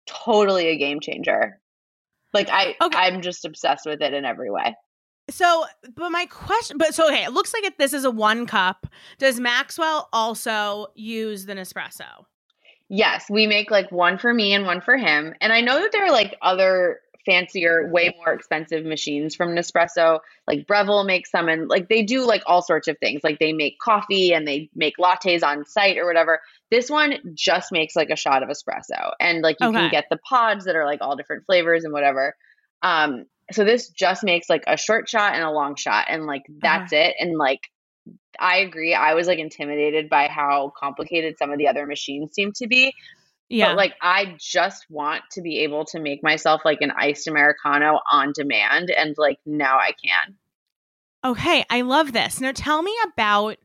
totally a game changer. Like I, Okay. I'm just obsessed with it in every way. So, but my question, but so okay, it looks like it, this is a one cup. Does Maxwell also use the Nespresso? Yes, we make like one for me and one for him. And I know that there are like other fancier, way more expensive machines from Nespresso. Like Breville makes some and like they do like all sorts of things. Like they make coffee and they make lattes on site or whatever. This one just makes like a shot of espresso. And like you Okay. can get the pods that are like all different flavors and whatever. Um so this just makes like a short shot and a long shot and like uh-huh. that's it and like I agree. I was like intimidated by how complicated some of the other machines seem to be. Yeah. But like I just want to be able to make myself like an iced Americano on demand and like now I can. Oh, okay, I love this. Now tell me about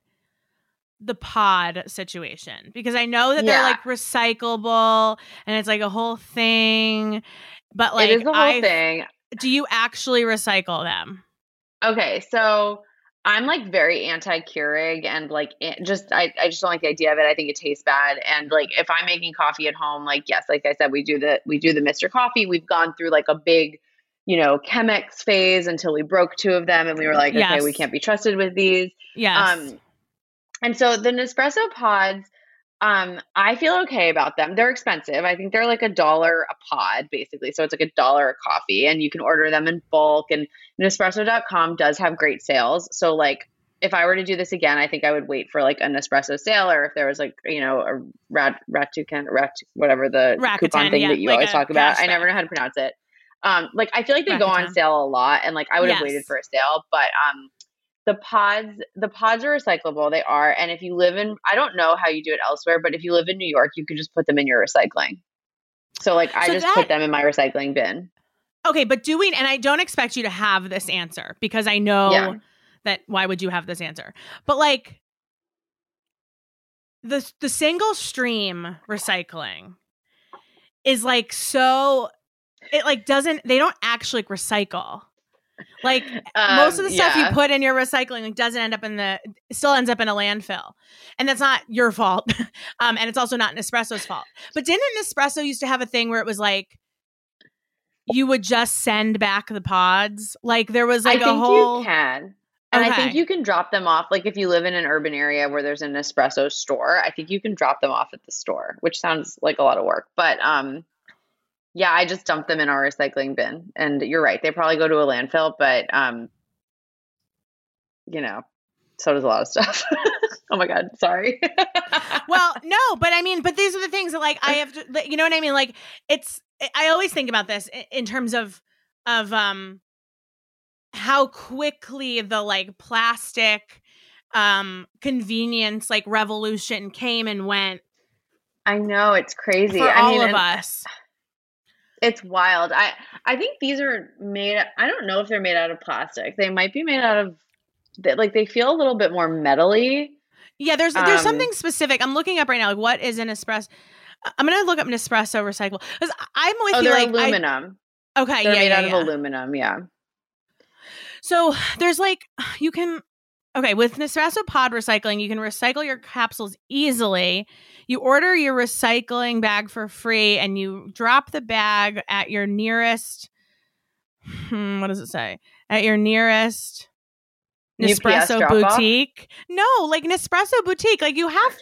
the pod situation because I know that they're like recyclable and it's like a whole thing. But like, it is the whole I, thing. Do you actually recycle them? Okay, so I'm like very anti Keurig and like just I, I just don't like the idea of it. I think it tastes bad. And like if I'm making coffee at home, like yes, like I said, we do the we do the Mr. Coffee. We've gone through like a big, you know, Chemex phase until we broke two of them and we were like, okay, Yes. we can't be trusted with these. Yes. Um, and so the Nespresso pods, um, I feel okay about them. They're expensive. I think they're like a dollar a pod, basically. So it's like a dollar a coffee, and you can order them in bulk. And Nespresso.com does have great sales. So like, if I were to do this again, I think I would wait for like a Nespresso sale, or if there was like you know a rat Ratucan rat whatever the Rakuten, coupon thing yeah, that you like always talk about. I never know how to pronounce it. Um, like I feel like they go on sale a lot, and like I would have Yes. waited for a sale, but um, the pods the pods are recyclable they are and if you live in i don't know how you do it elsewhere but if you live in new york you could just put them in your recycling so like i So just that- put them in my recycling bin okay, but doing, and I don't expect you to have this answer because I know Yeah. that why would you have this answer? But like the the single stream recycling is like so it like doesn't they don't actually recycle. Like most of Um, the stuff yeah. you put in your recycling like, doesn't end up in the still ends up in a landfill. And that's not your fault. Um and it's also not nespresso's fault. But didn't nespresso used to have a thing where it was like you would just send back the pods? Like there was like i think a whole you can. And i think you can drop them off like if you live in an urban area where there's an espresso store i think you can drop them off at the store which sounds like a lot of work. But um yeah i just dump them in our recycling bin. And you're right they probably go to a landfill but um you know so does a lot of stuff. Oh my god sorry. Well no but i mean but these are the things that like i have to you know what i mean? Like it's i always think about this in terms of of um how quickly the like plastic um convenience like revolution came and went. I know it's crazy. for I all mean, of us it's wild. I I think these are made. I don't know if they're made out of plastic. They might be made out of, like they feel a little bit more metally. yeah there's there's Um, something specific i'm looking up right now like what is an espresso i'm gonna look up nespresso recycle because i'm with Oh, you like I- aluminum. okay they're yeah, made yeah, out yeah. of aluminum. Yeah. So there's like you can okay with Nespresso pod recycling, you can recycle your capsules easily. You order your recycling bag for free, and you drop the bag at your nearest. Hmm, what does it say? At your nearest Nespresso boutique. No, like Nespresso boutique. Like you have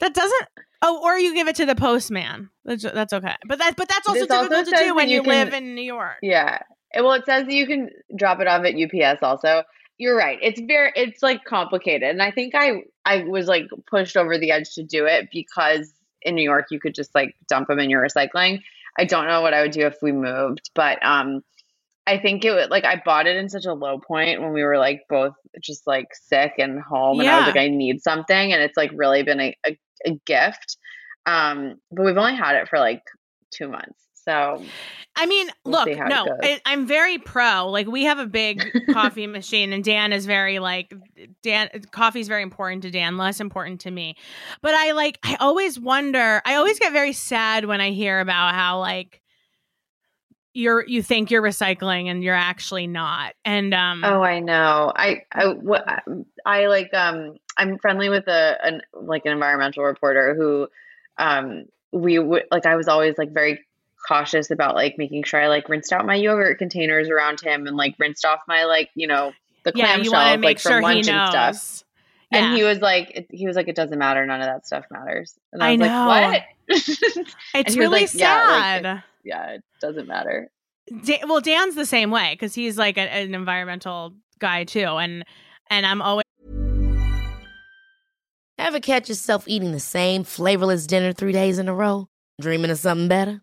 that doesn't. Oh, or you give it to the postman. That's, that's okay, but that but that's also This also difficult to do when you, can- live in New York. Yeah. Well, it says that you can drop it off at UPS also. You're right. It's very it's like complicated. And I think I I was like pushed over the edge to do it because in New York you could just like dump them in your recycling. I don't know what I would do if we moved, but um I think it would like I bought it in such a low point when we were like both just like sick and home and I was like I need something and it's like really been a, a, a gift. Um but we've only had it for like 2 months. So I mean, We'll look, see how it no. I, I'm very pro. Like we have a big coffee machine, and Dan is very like Dan. Coffee is very important to Dan, less important to me. But I like. I always wonder. I always get very sad when I hear about how like you're you think you're recycling and you're actually not. And um, Oh, I know. I I what I like um I'm friendly with a an like an environmental reporter who um we would like I was always like very cautious about like making sure I like rinsed out my yogurt containers around him and like rinsed off my like, you know, the yeah, clam you shells make like sure from he lunch and knows. stuff. Yeah. And he was like he was like it doesn't matter, none of that stuff matters. And I, I was know. like, "What?" it's really like, yeah, like, sad. yeah, it doesn't matter. Da- well, Dan's the same way because he's like a, an environmental guy too, and and I'm always Ever catch yourself eating the same flavorless dinner three days in a row? Dreaming of something better?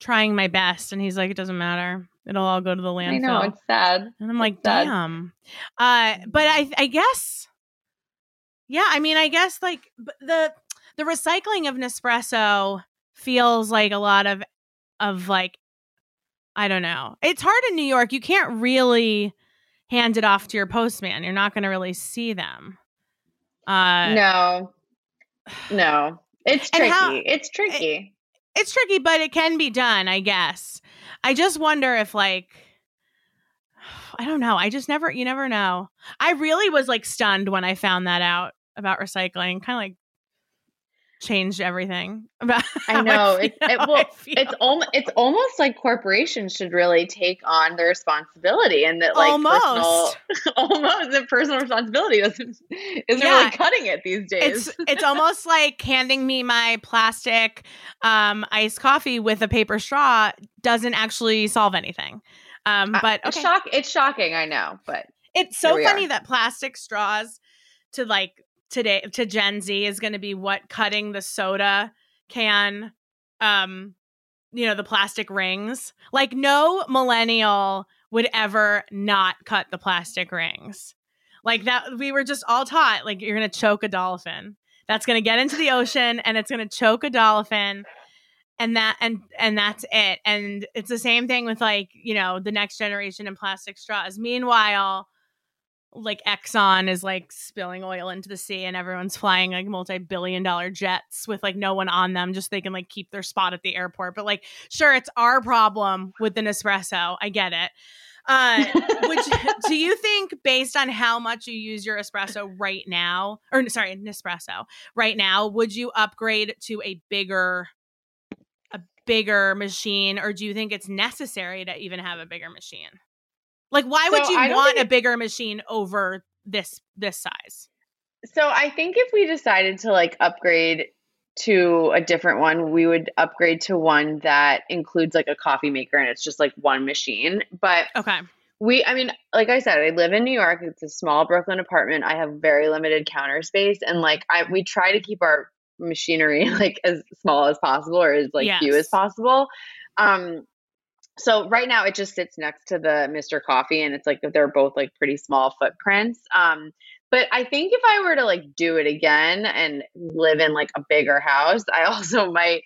trying my best, and he's like, it doesn't matter. It'll all go to the landfill. I know, it's sad. and I'm like, damn. Uh, but I I guess, yeah. I mean, I guess like the the recycling of Nespresso feels like a lot of of like I don't know. It's hard in New York. You can't really hand it off to your postman. You're not going to really see them. Uh, no. No. It's tricky. how- it's tricky. It's tricky, but it can be done, I guess. I just wonder if like I don't know. I just never you never know. I really was like stunned when I found that out about recycling. Kind of like changed everything about I know. feel- It, it, well, I it's almost it's almost like corporations should really take on the responsibility and that like Almost. personal almost the personal responsibility isn't isn't Yeah. really cutting it these days. it's it's almost like handing me my plastic um iced coffee with a paper straw doesn't actually solve anything. Um but okay. shock it's shocking, I know, but It's so funny are. that plastic straws to like today to Gen Z is going to be what cutting the soda can um you know the plastic rings. Like no millennial would ever not cut the plastic rings. Like that we were just all taught like you're going to choke a dolphin. That's going to get into the ocean and it's going to choke a dolphin and that and and that's it and it's the same thing with like you know the next generation in plastic straws meanwhile like exxon is like spilling oil into the sea and everyone's flying like multi-billion dollar jets with like no one on them just they can like keep their spot at the airport but like sure it's our problem with the nespresso i get it uh which do you think based on how much you use your espresso right now or sorry nespresso right now would you upgrade to a bigger a bigger machine or do you think it's necessary to even have a bigger machine like why would you want think a bigger machine over this this size So I think if we decided to like upgrade to a different one, we would upgrade to one that includes like a coffee maker and it's just like one machine. But okay we, I mean, like I said, I live in New York. It's a small Brooklyn apartment. I have very limited counter space, and like I, we try to keep our machinery like as small as possible or as like few as possible. Um, so right now it just sits next to the Mr. Coffee, and it's like they're both like pretty small footprints. Um, but I think if I were to like do it again and live in like a bigger house, I also might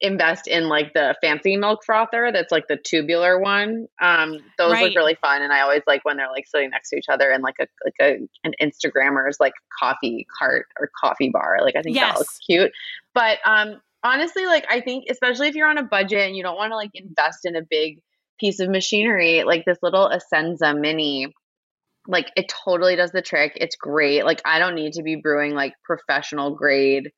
invest in like the fancy milk frother that's like the tubular one. Um, those Right. look really fun, and I always like when they're like sitting next to each other in like a like a an Instagrammer's like coffee cart or coffee bar. Like I think Yes. that looks cute. But um, honestly, like I think especially if you're on a budget and you don't want to like invest in a big piece of machinery, like this little Essenza Mini like it totally does the trick. It's great. Like I don't need to be brewing like professional grade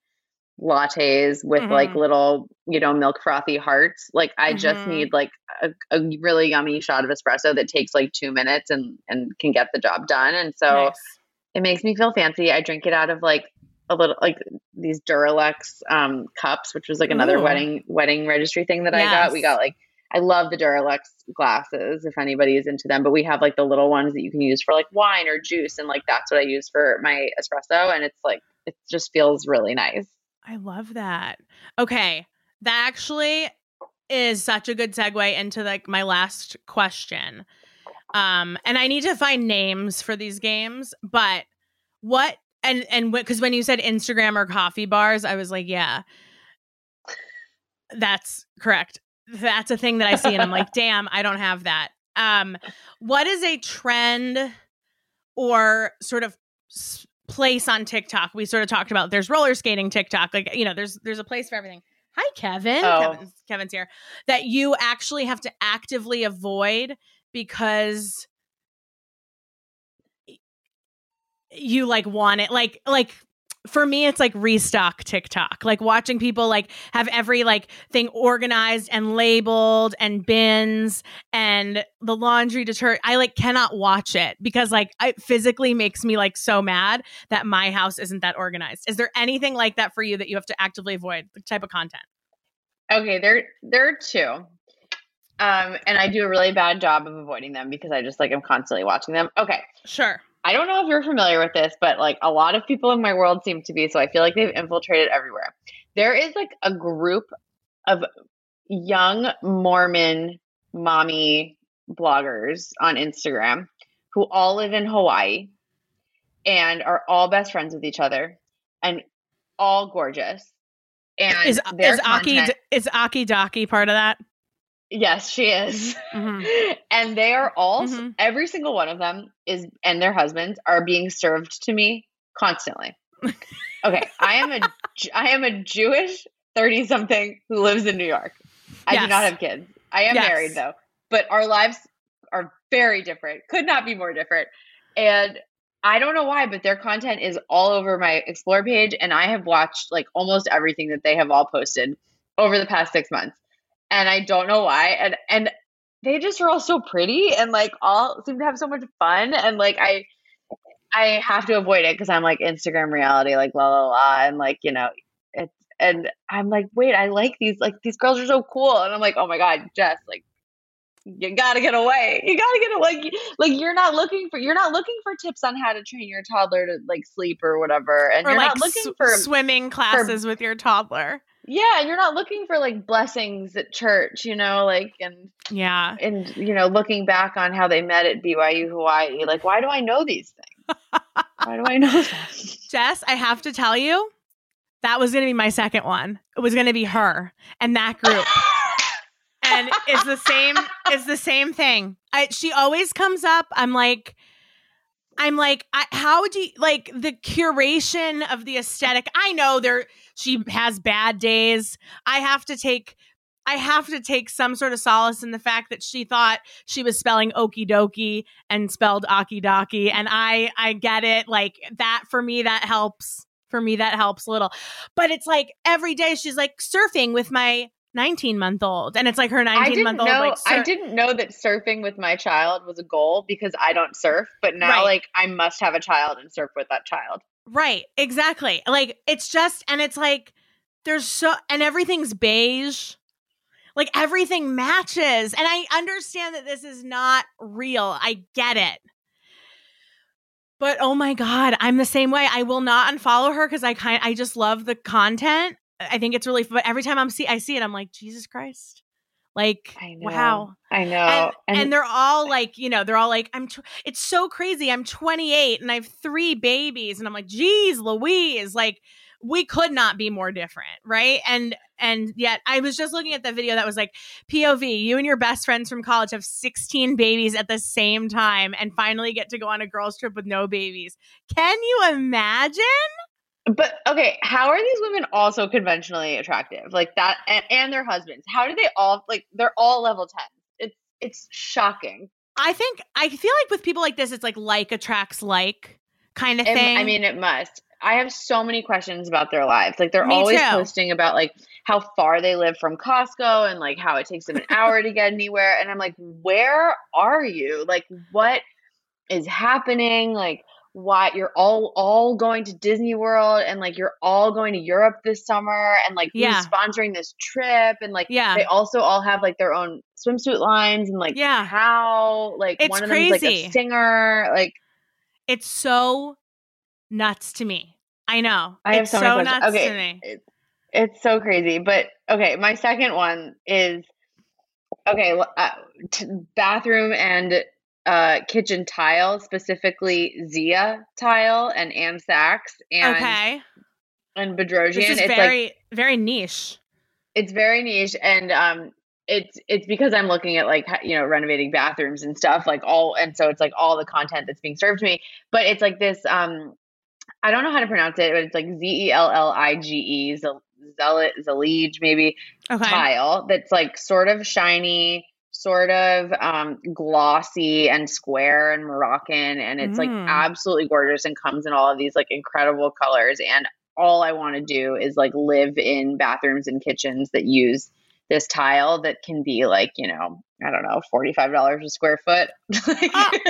lattes with like Mhm. little, you know, milk frothy hearts. Like I just Mhm. need like a, a really yummy shot of espresso that takes like 2 minutes and and can get the job done. And so Nice. it makes me feel fancy. I drink it out of like a little like these Duralex um cups, which was like another Ooh. wedding wedding registry thing that I got. We got like I love the Duralex glasses if anybody is into them, but we have like the little ones that you can use for like wine or juice. And like that's what I use for my espresso. And it's like, it just feels really nice. I love that. Okay. That actually is such a good segue into like my last question. Um, and I need to find names for these games, but what and and because when you said Instagram or coffee bars, I was like, yeah, that's correct. That's a thing that I see, and I'm like, damn, I don't have that. Um, what is a trend or sort of s- place on TikTok? We sort of talked about there's roller skating TikTok, like you know, there's there's a place for everything. Hi, Kevin. Oh. Kevin's, Kevin's here. That you actually have to actively avoid because you like want it like like for me it's like restock tiktok like watching people like have every like thing organized and labeled and bins and the laundry detergent i like cannot watch it because like it physically makes me like so mad that my house isn't that organized is there anything like that for you that you have to actively avoid the type of content Okay, there there are two. Um, and I do a really bad job of avoiding them because I just like I'm constantly watching them. Okay. sure I don't know if you're familiar with this, but like a lot of people in my world seem to be, so I feel like they've infiltrated everywhere. There is like a group of young Mormon mommy bloggers on Instagram who all live in Hawaii and are all best friends with each other and all gorgeous. And is is aki is aki daki part of that Yes, she is. Mhm. and they are all Mhm. every single one of them is and their husbands are being served to me constantly. okay, I am a I am a Jewish 30 something who lives in New York. I do not have kids. I am Yes. married though. But our lives are very different. Could not be more different. And I don't know why, but their content is all over my explore page and I have watched like almost everything that they have all posted over the past 6 months and I don't know why. And and they just are all so pretty and like all seem to have so much fun. And like I I have to avoid it because I'm like Instagram reality, like la la la, and like you know it's and I'm like, wait, I like these like these girls are so cool, and I'm like, oh my god, Jess, like you gotta get away. You gotta get away. Like, like you're not looking for you're not looking for tips on how to train your toddler to like sleep or whatever, and or you're like not looking for swimming classes with your toddler yeah, and you're not looking for like blessings at church, you know, like and yeah and you know looking back on how they met at BYU Hawaii like why do I know these things why do I know them Jess, I have to tell you, that was going to be my second one. It was going to be her and that group. and it's the same it's the same thing. I, she always comes up. I'm like I'm like I, how do you like the curation of the aesthetic? I know there she has bad days. I have to take I have to take some sort of solace in the fact that she thought she was spelling okie dokie and spelled aki daki. And I I get it. Like that for me, that helps. For me, that helps a little. But it's like every day she's like surfing with my 19 month old. And it's like her I 19 didn't month old know like I didn't know that surfing with my child was a goal because I don't surf but now Right. like I must have a child and surf with that child Right, exactly. Like it's just and it's like there's so and everything's beige. Like everything matches. And I understand that this is not real. I get it. But oh my god, I'm the same way. I will not unfollow her cuz I kind I just love the content. I think it's really but every time I'm see I see it I'm like Jesus Christ. Like I know wow. I know and, and they're all like you know they're all like i'm tw- it's so crazy i'm 28 and i have three babies and i'm like geez louise like we could not be more different right? And and yet i was just looking at the video that was like pov you and your best friends from college have 16 babies at the same time and finally get to go on a girls trip with no babies. Can you imagine but okay how are these women also conventionally attractive like that and, and their husbands how do they all like they're all level 10 it's it's shocking i think i feel like with people like this it's like like attracts like kind of It- thing I mean, it must. I have so many questions about their lives. Like they're Me always too. posting about like how far they live from Costco and like how it takes them an hour to get anywhere. And I'm like, where are you? Like, what is happening? Like, why you're all all going to Disney World and like you're all going to Europe this summer and like Yeah. who's sponsoring this trip and like Yeah. they also all have like their own swimsuit lines and like Yeah. how like It's one of them is like crazy. a singer like It's so nuts to me. I know. I have it's so so, many nuts questions. to me. It- it's so crazy. But okay, my second one is okay, uh, t- bathroom and uh, kitchen tile, specifically Zia tile and Ann Sacks and okay. and Bedrosian. This is it's very, like very niche. it's very niche and um it's it's because I'm looking at like you know renovating bathrooms and stuff like all and so it's like all the content that's being served to me but it's like this um I don't know how to pronounce it but it's like Z E L L I G E zealot zalige maybe Okay. tile that's like sort of shiny sort of um glossy and square and Moroccan and it's like Mm. absolutely gorgeous and comes in all of these like incredible colors and all I want to do is like live in bathrooms and kitchens that use this tile that can be like, you know, I don't know, $45 a square foot. Like- Ah.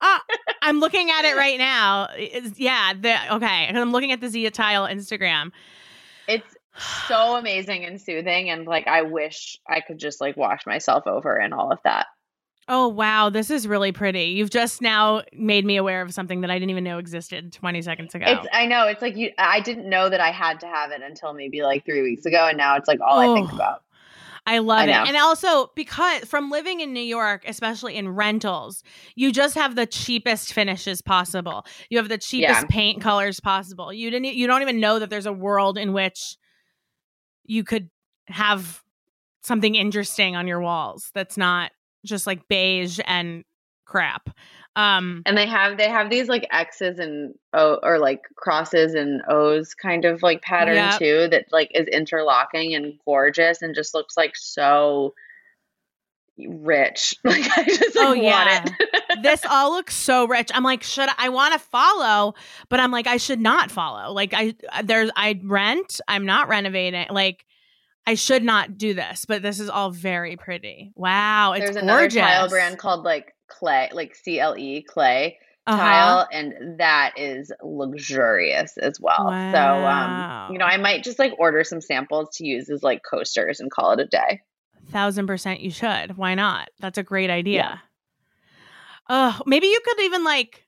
Ah, I'm looking at it right now. It's- yeah. The, okay. I'm looking at the Zia Tile Instagram. it's so amazing and soothing and like I wish I could just like wash myself over and all of that. Oh wow, this is really pretty. You've just now made me aware of something that I didn't even know existed 20 seconds ago. It's I know it's like you I didn't know that I had to have it until maybe like 3 weeks ago and now it's like all I think Oh. about. I love I it. And also because from living in New York, especially in rentals, you just have the cheapest finishes possible. You have the cheapest Yeah. paint colors possible. You didn't you don't even know that there's a world in which you could have something interesting on your walls that's not just like beige and crap. Um And they have they have these like X's and O or like crosses and O's kind of like pattern Yep. too that like is interlocking and gorgeous and just looks like so rich. Like I just like Oh, want yeah. it. this all looks so rich. I'm like, should I, I want to follow, but I'm like, I should not follow. Like, I there's I rent. I'm not renovating. Like, I should not do this. But this is all very pretty. Wow, it's There's another gorgeous. tile brand called like Clay, like C L E Clé Uh-huh. tile, and that is luxurious as well. So um, you know, I might just like order some samples to use as like coasters and call it a day. Thousand percent, you should. Why not? That's a great idea. Yeah. Oh, maybe you could even like.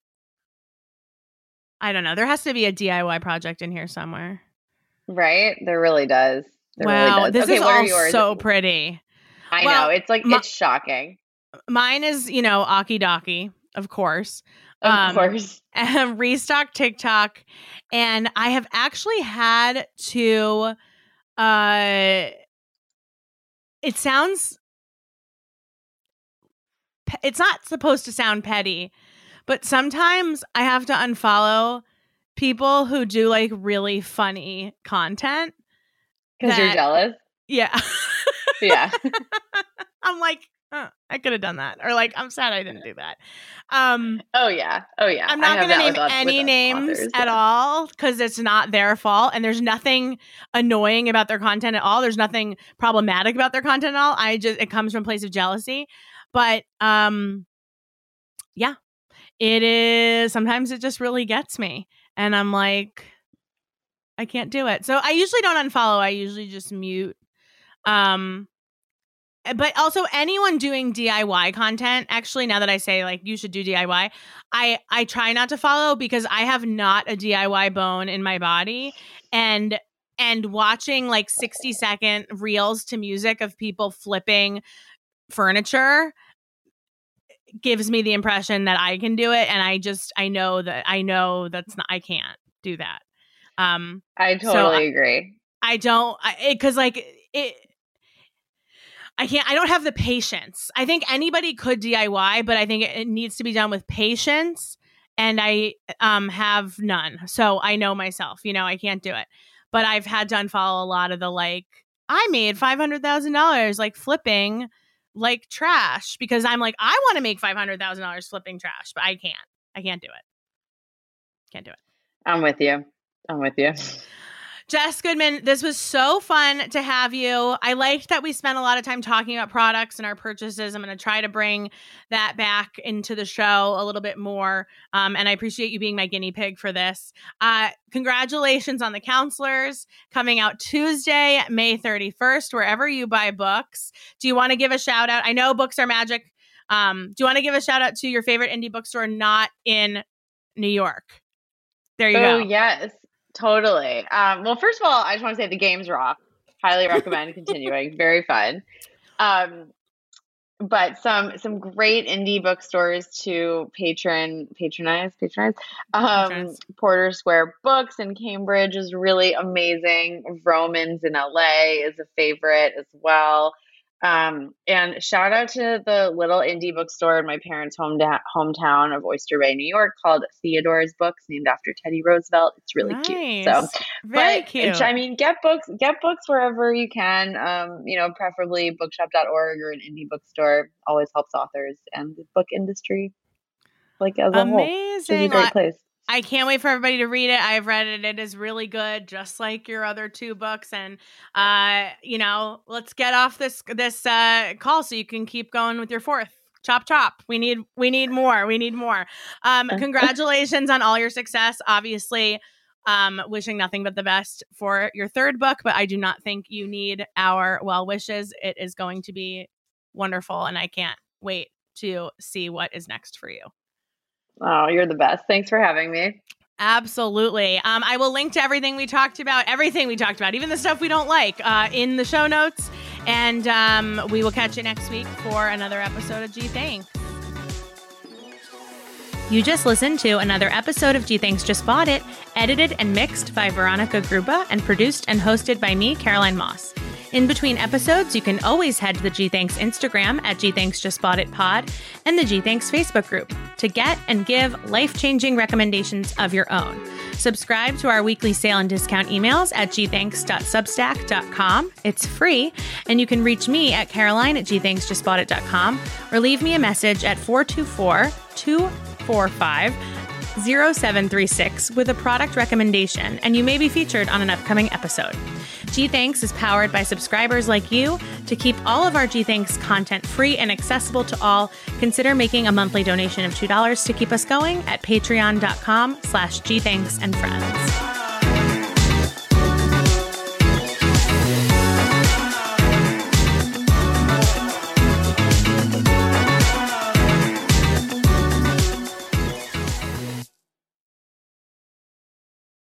I don't know. There has to be a DIY project in here somewhere. Right? There really does. There wow, really does. this okay, is all yours? so pretty. I well, know. It's like my- it's shocking. Mine is, you know, Aki Daki, of course. Of Um, course. and restock TikTok. And I have actually had to uh it sounds it's not supposed to sound petty, but sometimes I have to unfollow people who do like really funny content. Because you're jealous. Yeah. Yeah. I'm like, huh, I could have done that. Or like, I'm sad I didn't do that. Um Oh yeah. Oh yeah. I'm not going to name with any with names authors, at yeah. all because it's not their fault, and there's nothing annoying about their content at all. There's nothing problematic about their content at all. I just it comes from a place of jealousy, but um, yeah, it is. Sometimes it just really gets me, and I'm like, I can't do it. So I usually don't unfollow. I usually just mute. Um, but also anyone doing DIY content, actually, now that I say like you should do DIY, I I try not to follow because I have not a DIY bone in my body, and and watching like sixty second reels to music of people flipping furniture gives me the impression that I can do it, and I just I know that I know that's not I can't do that. Um, I totally I- agree. I don't I, because like it. I can't. I don't have the patience. I think anybody could DIY, but I think it, it needs to be done with patience, and I um have none. So I know myself. You know, I can't do it. But I've had to unfollow a lot of the like. I made five hundred thousand dollars like flipping like trash because I'm like I want to make five hundred thousand dollars flipping trash, but I can't. I can't do it. Can't do it. I'm with you. I'm with you. Jess Goodman, this was so fun to have you. I liked that we spent a lot of time talking about products and our purchases. I'm going to try to bring that back into the show a little bit more. Um, and I appreciate you being my guinea pig for this. Uh, congratulations on the counselors coming out Tuesday, May 31st, wherever you buy books. Do you want to give a shout out? I know books are magic. Um, do you want to give a shout out to your favorite indie bookstore not in New York? There you go. oh, go. yes. Totally. Um, well, first of all, I just want to say the games rock. Highly recommend continuing. Very fun. Um, but some some great indie bookstores to patron patronize patronize. Um, Patronize. Porter Square Books in Cambridge is really amazing. Vroman's in LA is a favorite as well. Um, and shout out to the little indie bookstore in my parents' home hometown of Oyster Bay, New York, called Theodore's Books, named after Teddy Roosevelt. It's really cute. So, Very but, cute. I mean, get books, get books wherever you can. Um, you know, preferably bookshop.org or an indie bookstore. Always helps authors and the book industry, like as a whole. It's a Amazing. great place. I can't wait for everybody to read it. I've read it. It is really good, just like your other two books. And uh, you know, let's get off this this uh call so you can keep going with your fourth. Chop chop. We need we need more. We need more. Um, congratulations on all your success. Obviously, um, wishing nothing but the best for your third book, but I do not think you need our well wishes. It is going to be wonderful, and I can't wait to see what is next for you. Oh, you're the best. Thanks for having me. Absolutely. Um, I will link to everything we talked about, everything we talked about, even the stuff we don't like, uh, in the show notes. And um, we will catch you next week for another episode of Gee Thanks. You just listened to another episode of Gee Thanks Just Bought It, edited and mixed by Veronica Gruba and produced and hosted by me, Caroline Moss. In between episodes, you can always head to the Gee Thanks Instagram at Gee Thanks Just Bought It Pod and the Gee Thanks Facebook group to get and give life changing recommendations of your own. Subscribe to our weekly sale and discount emails at gthanks.substack.com. It's free, and you can reach me at caroline at gthanksjustboughtit.com or leave me a message at 424 245 0736 with a product recommendation, and you may be featured on an upcoming episode. Gee Thanks is powered by subscribers like you. To keep all of our Gee Thanks content free and accessible to all, consider making a monthly donation of $2 to keep us going at patreon.com slash gthanks and friends.